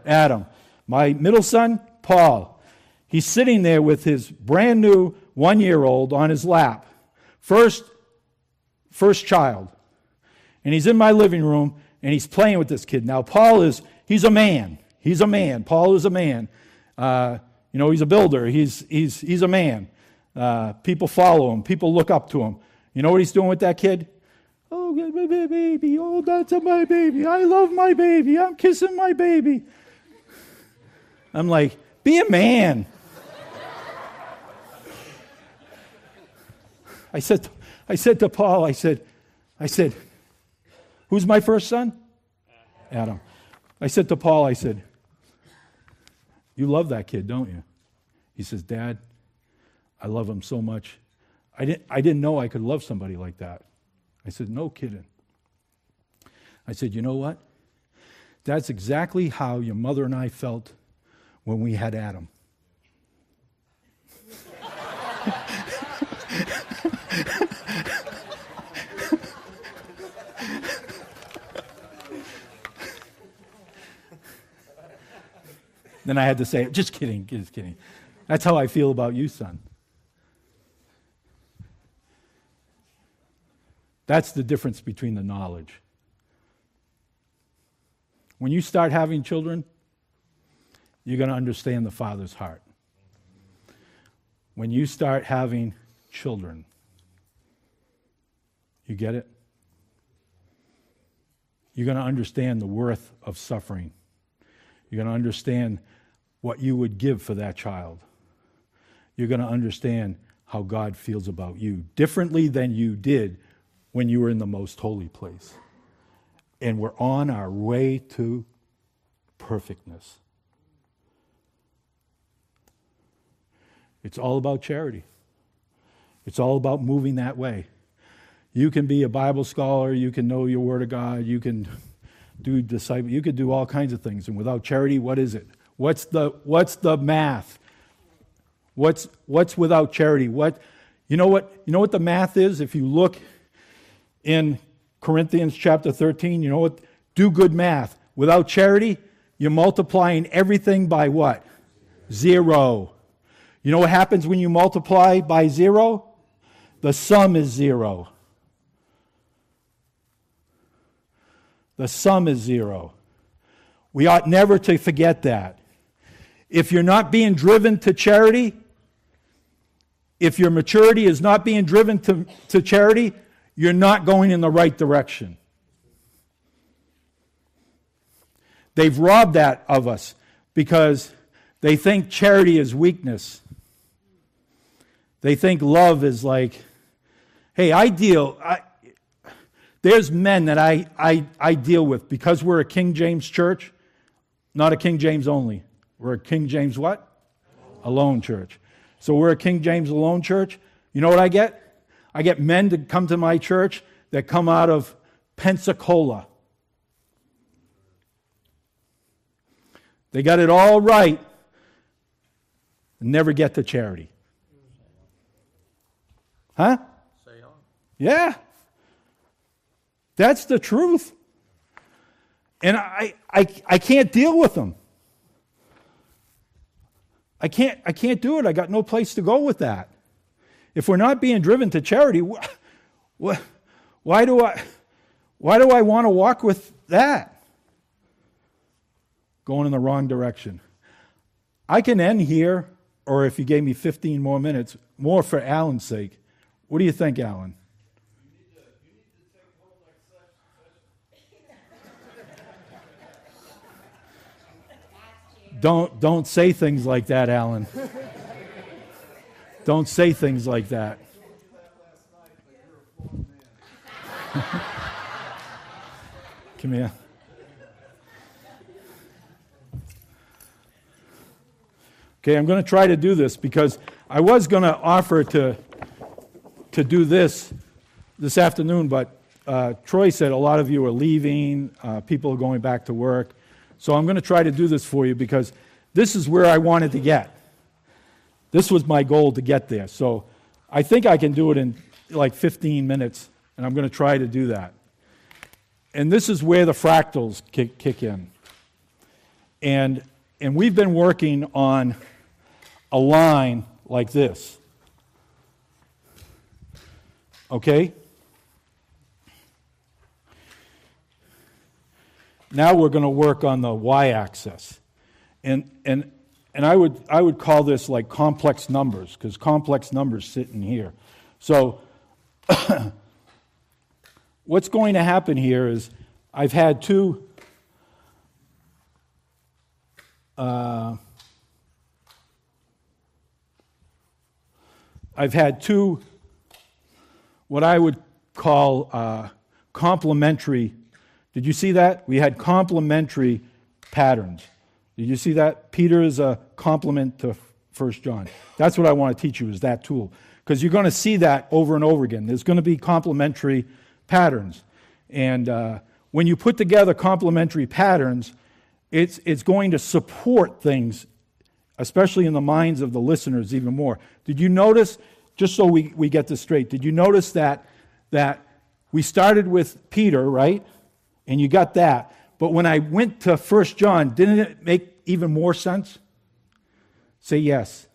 Speaker 2: Adam. My middle son? Paul. He's sitting there with his brand new one year old on his lap. First, first child. And he's in my living room and he's playing with this kid. Now, Paul is, he's a man. He's a man. Paul is a man. Uh, you know, he's a builder. He's, he's, he's a man. Uh, people follow him. People look up to him. You know what he's doing with that kid? Oh, my baby. Oh, that's my baby. I love my baby. I'm kissing my baby. I'm like, be a man. I said, I said to Paul, I said, I said, who's my first son? Adam. I said to Paul, I said, you love that kid, don't you? He says, Dad, I love him so much. I didn't, I didn't know I could love somebody like that. I said, No kidding. I said, You know what? That's exactly how your mother and I felt when we had Adam. Then I had to say, just kidding, just kidding. That's how I feel about you, son. That's the difference between the knowledge. When you start having children, you're going to understand the Father's heart. When you start having children, you get it? You're going to understand the worth of suffering. You're going to understand what you would give for that child. You're going to understand how God feels about you differently than you did when you were in the most holy place. And we're on our way to perfectness. It's all about charity. It's all about moving that way. You can be a Bible scholar, you can know your Word of God, you can do disciple, you can do all kinds of things. And without charity, what is it? What's the what's the math? What's what's without charity? What you know what you know what the math is? If you look in Corinthians chapter 13. You know what? Do good math. Without charity, you're multiplying everything by what? Zero. You know what happens when you multiply by zero? The sum is zero. The sum is zero. We ought never to forget that. If you're not being driven to charity, if your maturity is not being driven to, to charity, you're not going in the right direction. They've robbed that of us because they think charity is weakness. They think love is like, hey, I deal, I, there's men that I, I, I deal with because we're a King James church, not a King James only. We're a King James what? Alone church. So we're a King James alone church. You know what I get? I get men to come to my church that come out of Pensacola. They got it all right never get to charity. Huh? Yeah. That's the truth. And I, I, I can't deal with them. I can't, I can't do it. I got no place to go with that. If we're not being driven to charity, wh- wh- why do I, why do I want to walk with that? Going in the wrong direction. I can end here, or if you gave me 15 more minutes, more for Alan's sake. What do you think, Alan? Don't, don't say things like that, Alan. Don't say things like that. Come here. Okay, I'm going to try to do this because I was going to offer to, to do this this afternoon, but uh, Troy said a lot of you are leaving, uh, people are going back to work. So I'm going to try to do this for you because this is where I wanted to get. This was my goal to get there. So I think I can do it in like 15 minutes, and I'm going to try to do that. And this is where the fractals kick, kick in. And, and we've been working on a line like this. Okay? Now we're going to work on the y axis. And, and, and I, would, I would call this like complex numbers, because complex numbers sit in here. So, what's going to happen here is I've had two. Uh, I've had two, what I would call uh, complementary. Did you see that? We had complementary patterns. Did you see that? Peter is a complement to First John. That's what I want to teach you is that tool. Because you're going to see that over and over again. There's going to be complementary patterns. And uh, when you put together complementary patterns, it's, it's going to support things, especially in the minds of the listeners, even more. Did you notice, just so we, we get this straight, did you notice that, that we started with Peter, right? And you got that. But when I went to 1 John, didn't it make even more sense? Say yes.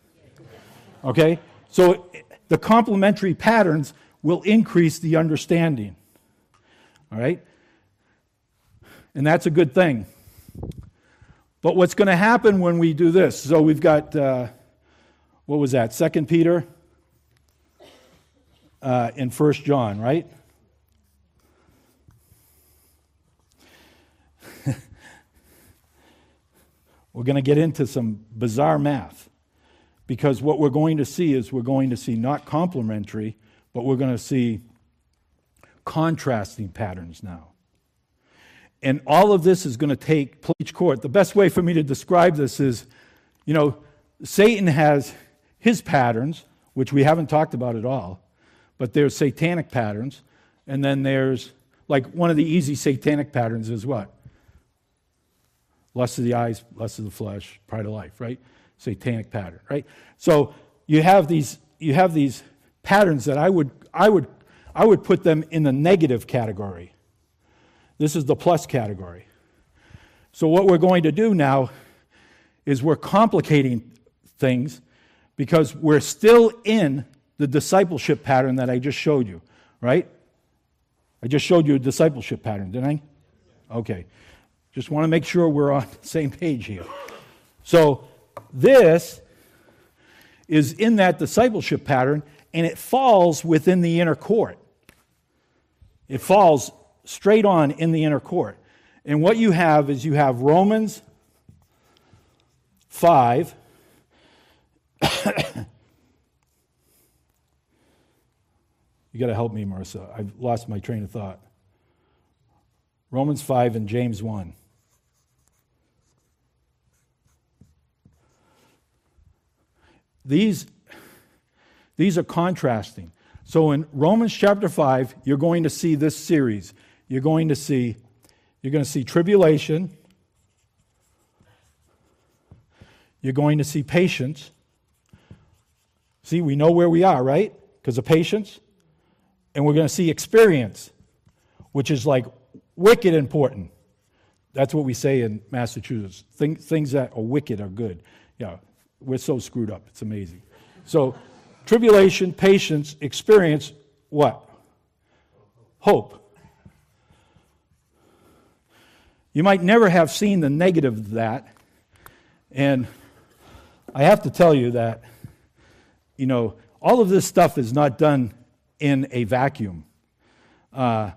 Speaker 2: Okay? So the complementary patterns will increase the understanding. All right? And that's a good thing. But what's going to happen when we do this? So we've got, uh, what was that, Second Peter uh, in First John, right? We're going to get into some bizarre math because what we're going to see is we're going to see not complementary, but we're going to see contrasting patterns now. And all of this is going to take place court. The best way for me to describe this is, you know, Satan has his patterns, which we haven't talked about at all, but there's satanic patterns, and then there's like one of the easy satanic patterns is what? Lust of the eyes, lust of the flesh, pride of life, right? Satanic pattern, right? So you have these you have these patterns that I would I would I would put them in the negative category. This is the plus category. So, what we're going to do now is we're complicating things because we're still in the discipleship pattern that I just showed you, right? I just showed you a discipleship pattern, didn't I? Okay. Just want to make sure we're on the same page here. So, this is in that discipleship pattern, and it falls within the inner court. It falls straight on in the inner court. And what you have is you have Romans 5. you got to help me, Marissa. I've lost my train of thought. Romans 5 and James 1. These, these are contrasting. So in Romans chapter 5, you're going to see this series you're going to see you're going to see tribulation. You're going to see patience. See, we know where we are, right? Because of patience. And we're going to see experience, which is like wicked important. That's what we say in Massachusetts. Things, things that are wicked are good. Yeah, we're so screwed up. It's amazing. So, tribulation, patience, experience, what? Hope. You might never have seen the negative of that. And I have to tell you that, you know, all of this stuff is not done in a vacuum. Uh,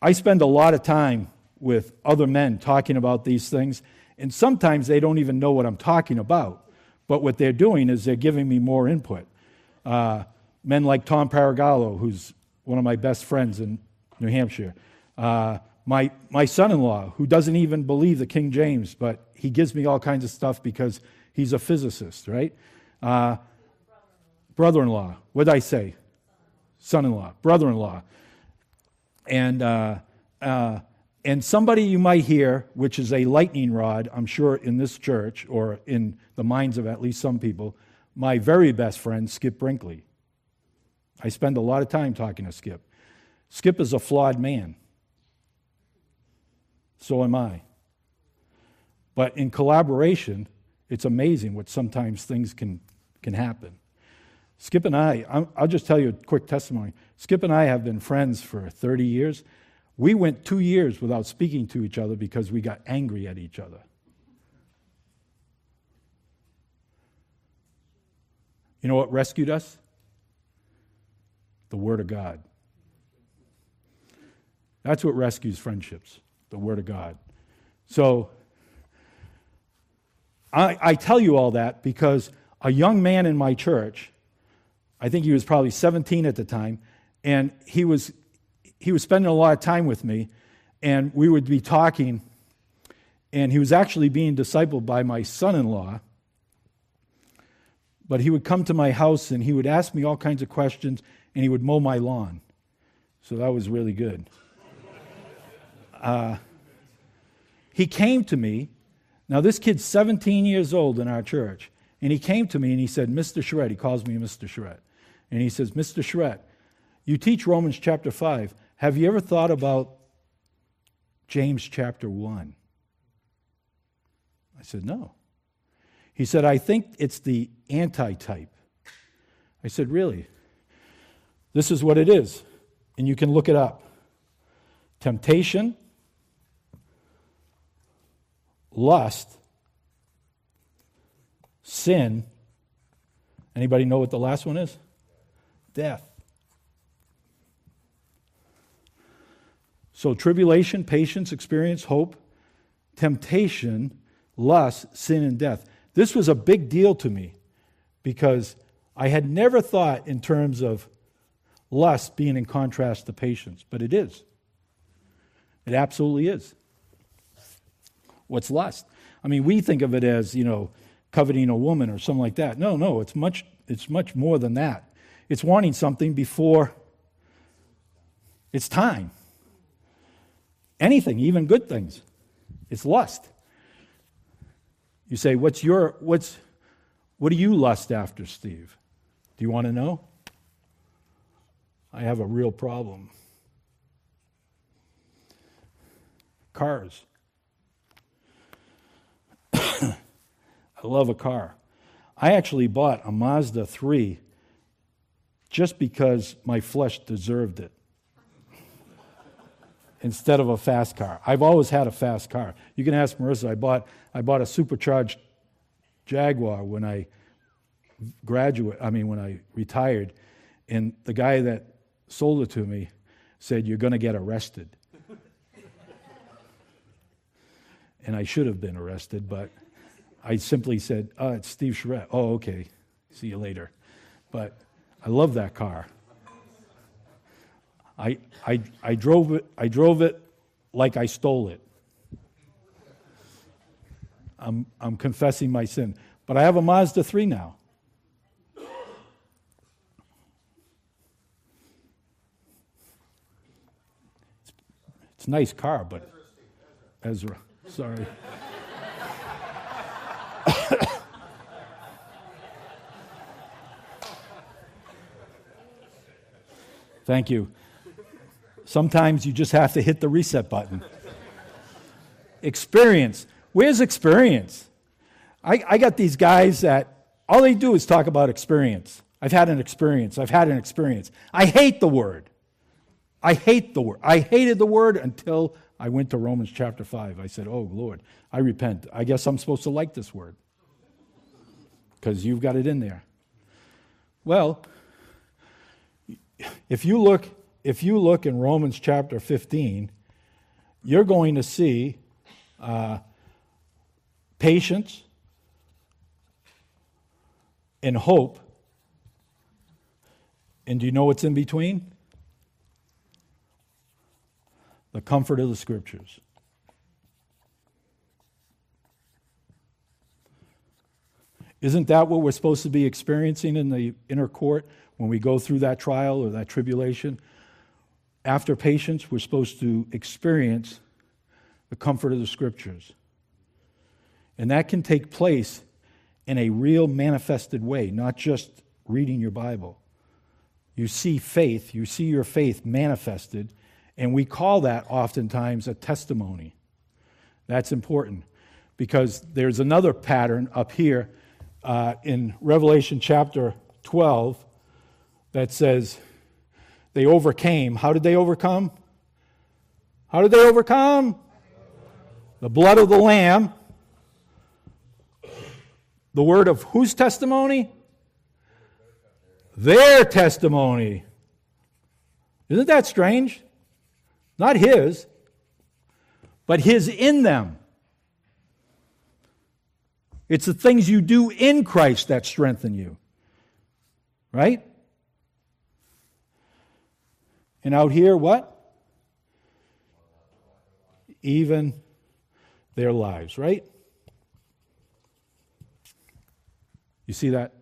Speaker 2: I spend a lot of time with other men talking about these things, and sometimes they don't even know what I'm talking about. But what they're doing is they're giving me more input. Uh, men like Tom Paragallo, who's one of my best friends in New Hampshire, uh, my, my son in law, who doesn't even believe the King James, but he gives me all kinds of stuff because he's a physicist, right? Uh, brother in law, what did I say? Son in law, brother in law. And, uh, uh, and somebody you might hear, which is a lightning rod, I'm sure, in this church or in the minds of at least some people, my very best friend, Skip Brinkley. I spend a lot of time talking to Skip. Skip is a flawed man. So am I. But in collaboration, it's amazing what sometimes things can, can happen. Skip and I, I'll just tell you a quick testimony. Skip and I have been friends for 30 years. We went two years without speaking to each other because we got angry at each other. You know what rescued us? The Word of God. That's what rescues friendships, the Word of God. So, I, I tell you all that because a young man in my church, I think he was probably 17 at the time, and he was, he was spending a lot of time with me, and we would be talking, and he was actually being discipled by my son in law. But he would come to my house and he would ask me all kinds of questions, and he would mow my lawn. So that was really good. Uh, he came to me now, this kid's 17 years old in our church, and he came to me and he said, Mr. Charette, he calls me Mr. Charette. And he says, Mr. Charette, you teach Romans chapter 5. Have you ever thought about James chapter 1? I said, No. He said, I think it's the antitype. I said, Really? This is what it is. And you can look it up temptation lust, sin. Anybody know what the last one is? Death. So, tribulation, patience, experience, hope, temptation, lust, sin, and death. This was a big deal to me because I had never thought in terms of lust being in contrast to patience, but it is. It absolutely is. What's lust? I mean, we think of it as, you know, coveting a woman or something like that. No, no, it's much, it's much more than that. It's wanting something before it's time. Anything, even good things. It's lust. You say, what's your, what's, what do you lust after, Steve? Do you want to know? I have a real problem. Cars. I love a car. I actually bought a Mazda 3 just because my flesh deserved it instead of a fast car. I've always had a fast car. You can ask Marissa, I bought, I bought a supercharged Jaguar when I graduate, I mean, when I retired, and the guy that sold it to me said, You're going to get arrested. and I should have been arrested, but I simply said, oh, it's Steve Charette. Oh, okay. See you later. But I love that car. I, I, I, drove it, I drove it like I stole it. I'm, I'm confessing my sin. But I have a Mazda 3 now. It's, it's a nice car, but Ezra, sorry. Thank you. Sometimes you just have to hit the reset button. experience. Where's experience? I, I got these guys that all they do is talk about experience. I've had an experience. I've had an experience. I hate the word. I hate the word. I hated the word until I went to Romans chapter 5. I said, Oh, Lord, I repent. I guess I'm supposed to like this word because you've got it in there. Well, if you look if you look in Romans chapter 15, you're going to see uh, patience and hope. And do you know what's in between? The comfort of the scriptures. Isn't that what we're supposed to be experiencing in the inner court when we go through that trial or that tribulation, after patience, we're supposed to experience the comfort of the scriptures. And that can take place in a real manifested way, not just reading your Bible. You see faith, you see your faith manifested, and we call that oftentimes a testimony. That's important because there's another pattern up here uh, in Revelation chapter 12 that says they overcame. How did they overcome? How did they overcome? The blood of the Lamb. The word of whose testimony? Their testimony. Isn't that strange? Not his, but his in them. It's the things you do in Christ that strengthen you. Right? And out here, what? Even their lives, right? You see that?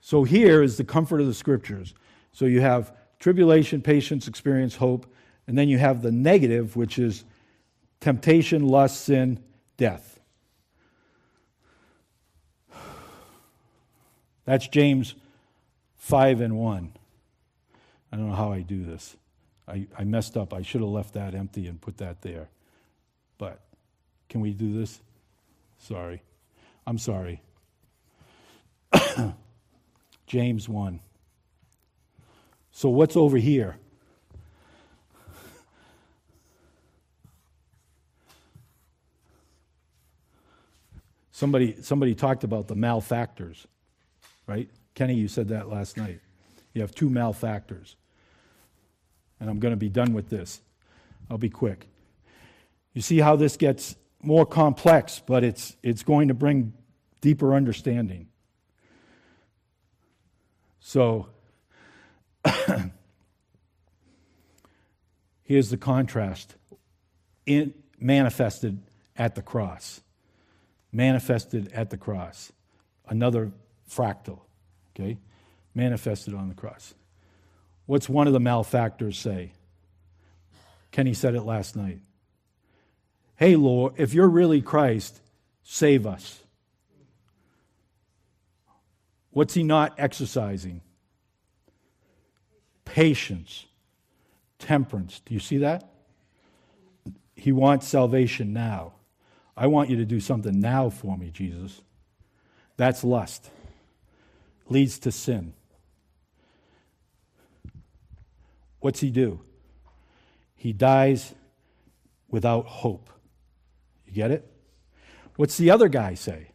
Speaker 2: So here is the comfort of the scriptures. So you have tribulation, patience, experience, hope, and then you have the negative, which is temptation, lust, sin, death. That's James 5 and 1. I don't know how I do this. I, I messed up. I should have left that empty and put that there. But can we do this? Sorry. I'm sorry. James 1. So, what's over here? Somebody, somebody talked about the malefactors, right? Kenny, you said that last night. You have two malefactors. And I'm going to be done with this. I'll be quick. You see how this gets more complex, but it's, it's going to bring deeper understanding. So, here's the contrast in, manifested at the cross manifested at the cross. Another fractal, okay? Manifested on the cross. What's one of the malefactors say? Kenny said it last night. Hey, Lord, if you're really Christ, save us. What's he not exercising? Patience, temperance. Do you see that? He wants salvation now. I want you to do something now for me, Jesus. That's lust. Leads to sin. What's he do? He dies without hope. You get it? What's the other guy say?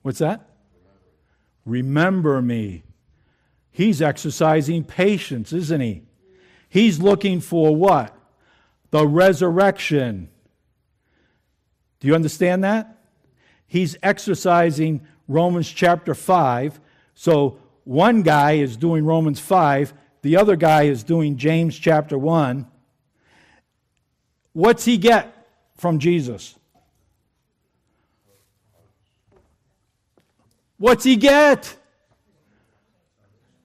Speaker 2: What's that? Remember me. He's exercising patience, isn't he? He's looking for what? the resurrection. Do you understand that? He's exercising Romans chapter 5. So one guy is doing Romans 5, the other guy is doing James chapter 1. What's he get from Jesus? What's he get?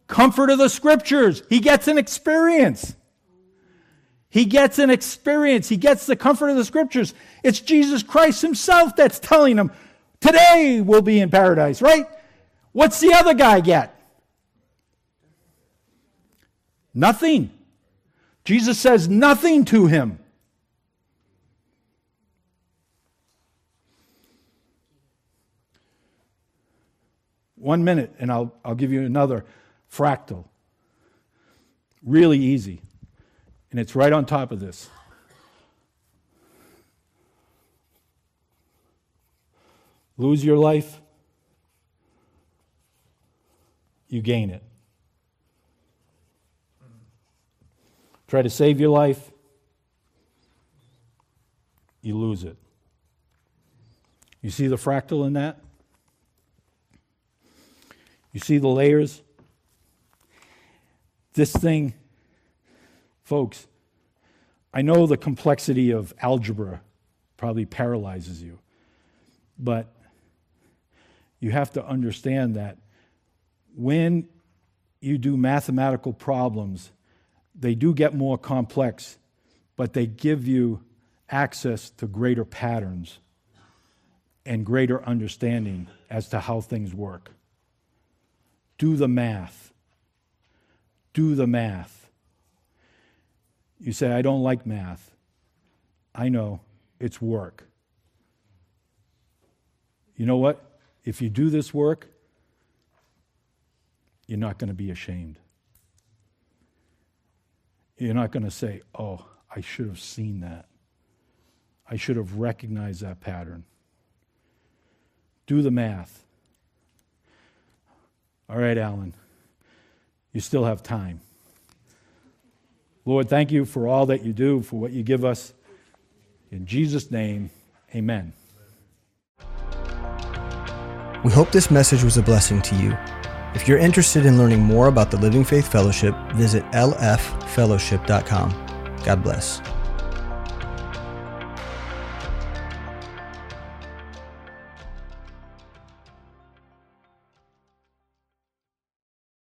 Speaker 2: Comfort of the scriptures. He gets an experience. He gets an experience. He gets the comfort of the scriptures. It's Jesus Christ himself that's telling him, today we'll be in paradise, right? What's the other guy get? Nothing. Jesus says nothing to him. One minute, and I'll, I'll give you another fractal. Really easy and it's right on top of this. Lose your life, you gain it. Try to save your life, you lose it. You see the fractal in that? You see the layers? This thing Folks, I know the complexity of algebra probably paralyzes you, but you have to understand that when you do mathematical problems, they do get more complex, but they give you access to greater patterns and greater understanding as to how things work. Do the math. Do the math. You say, I don't like math. I know, it's work. You know what? If you do this work, you're not going to be ashamed. You're not going to say, oh, I should have seen that. I should have recognized that pattern. Do the math. All right, Alan, you still have time. Lord, thank you for all that you do, for what you give us. In Jesus' name, amen.
Speaker 1: We hope this message was a blessing to you. If you're interested in learning more about the Living Faith Fellowship, visit lffellowship.com. God bless.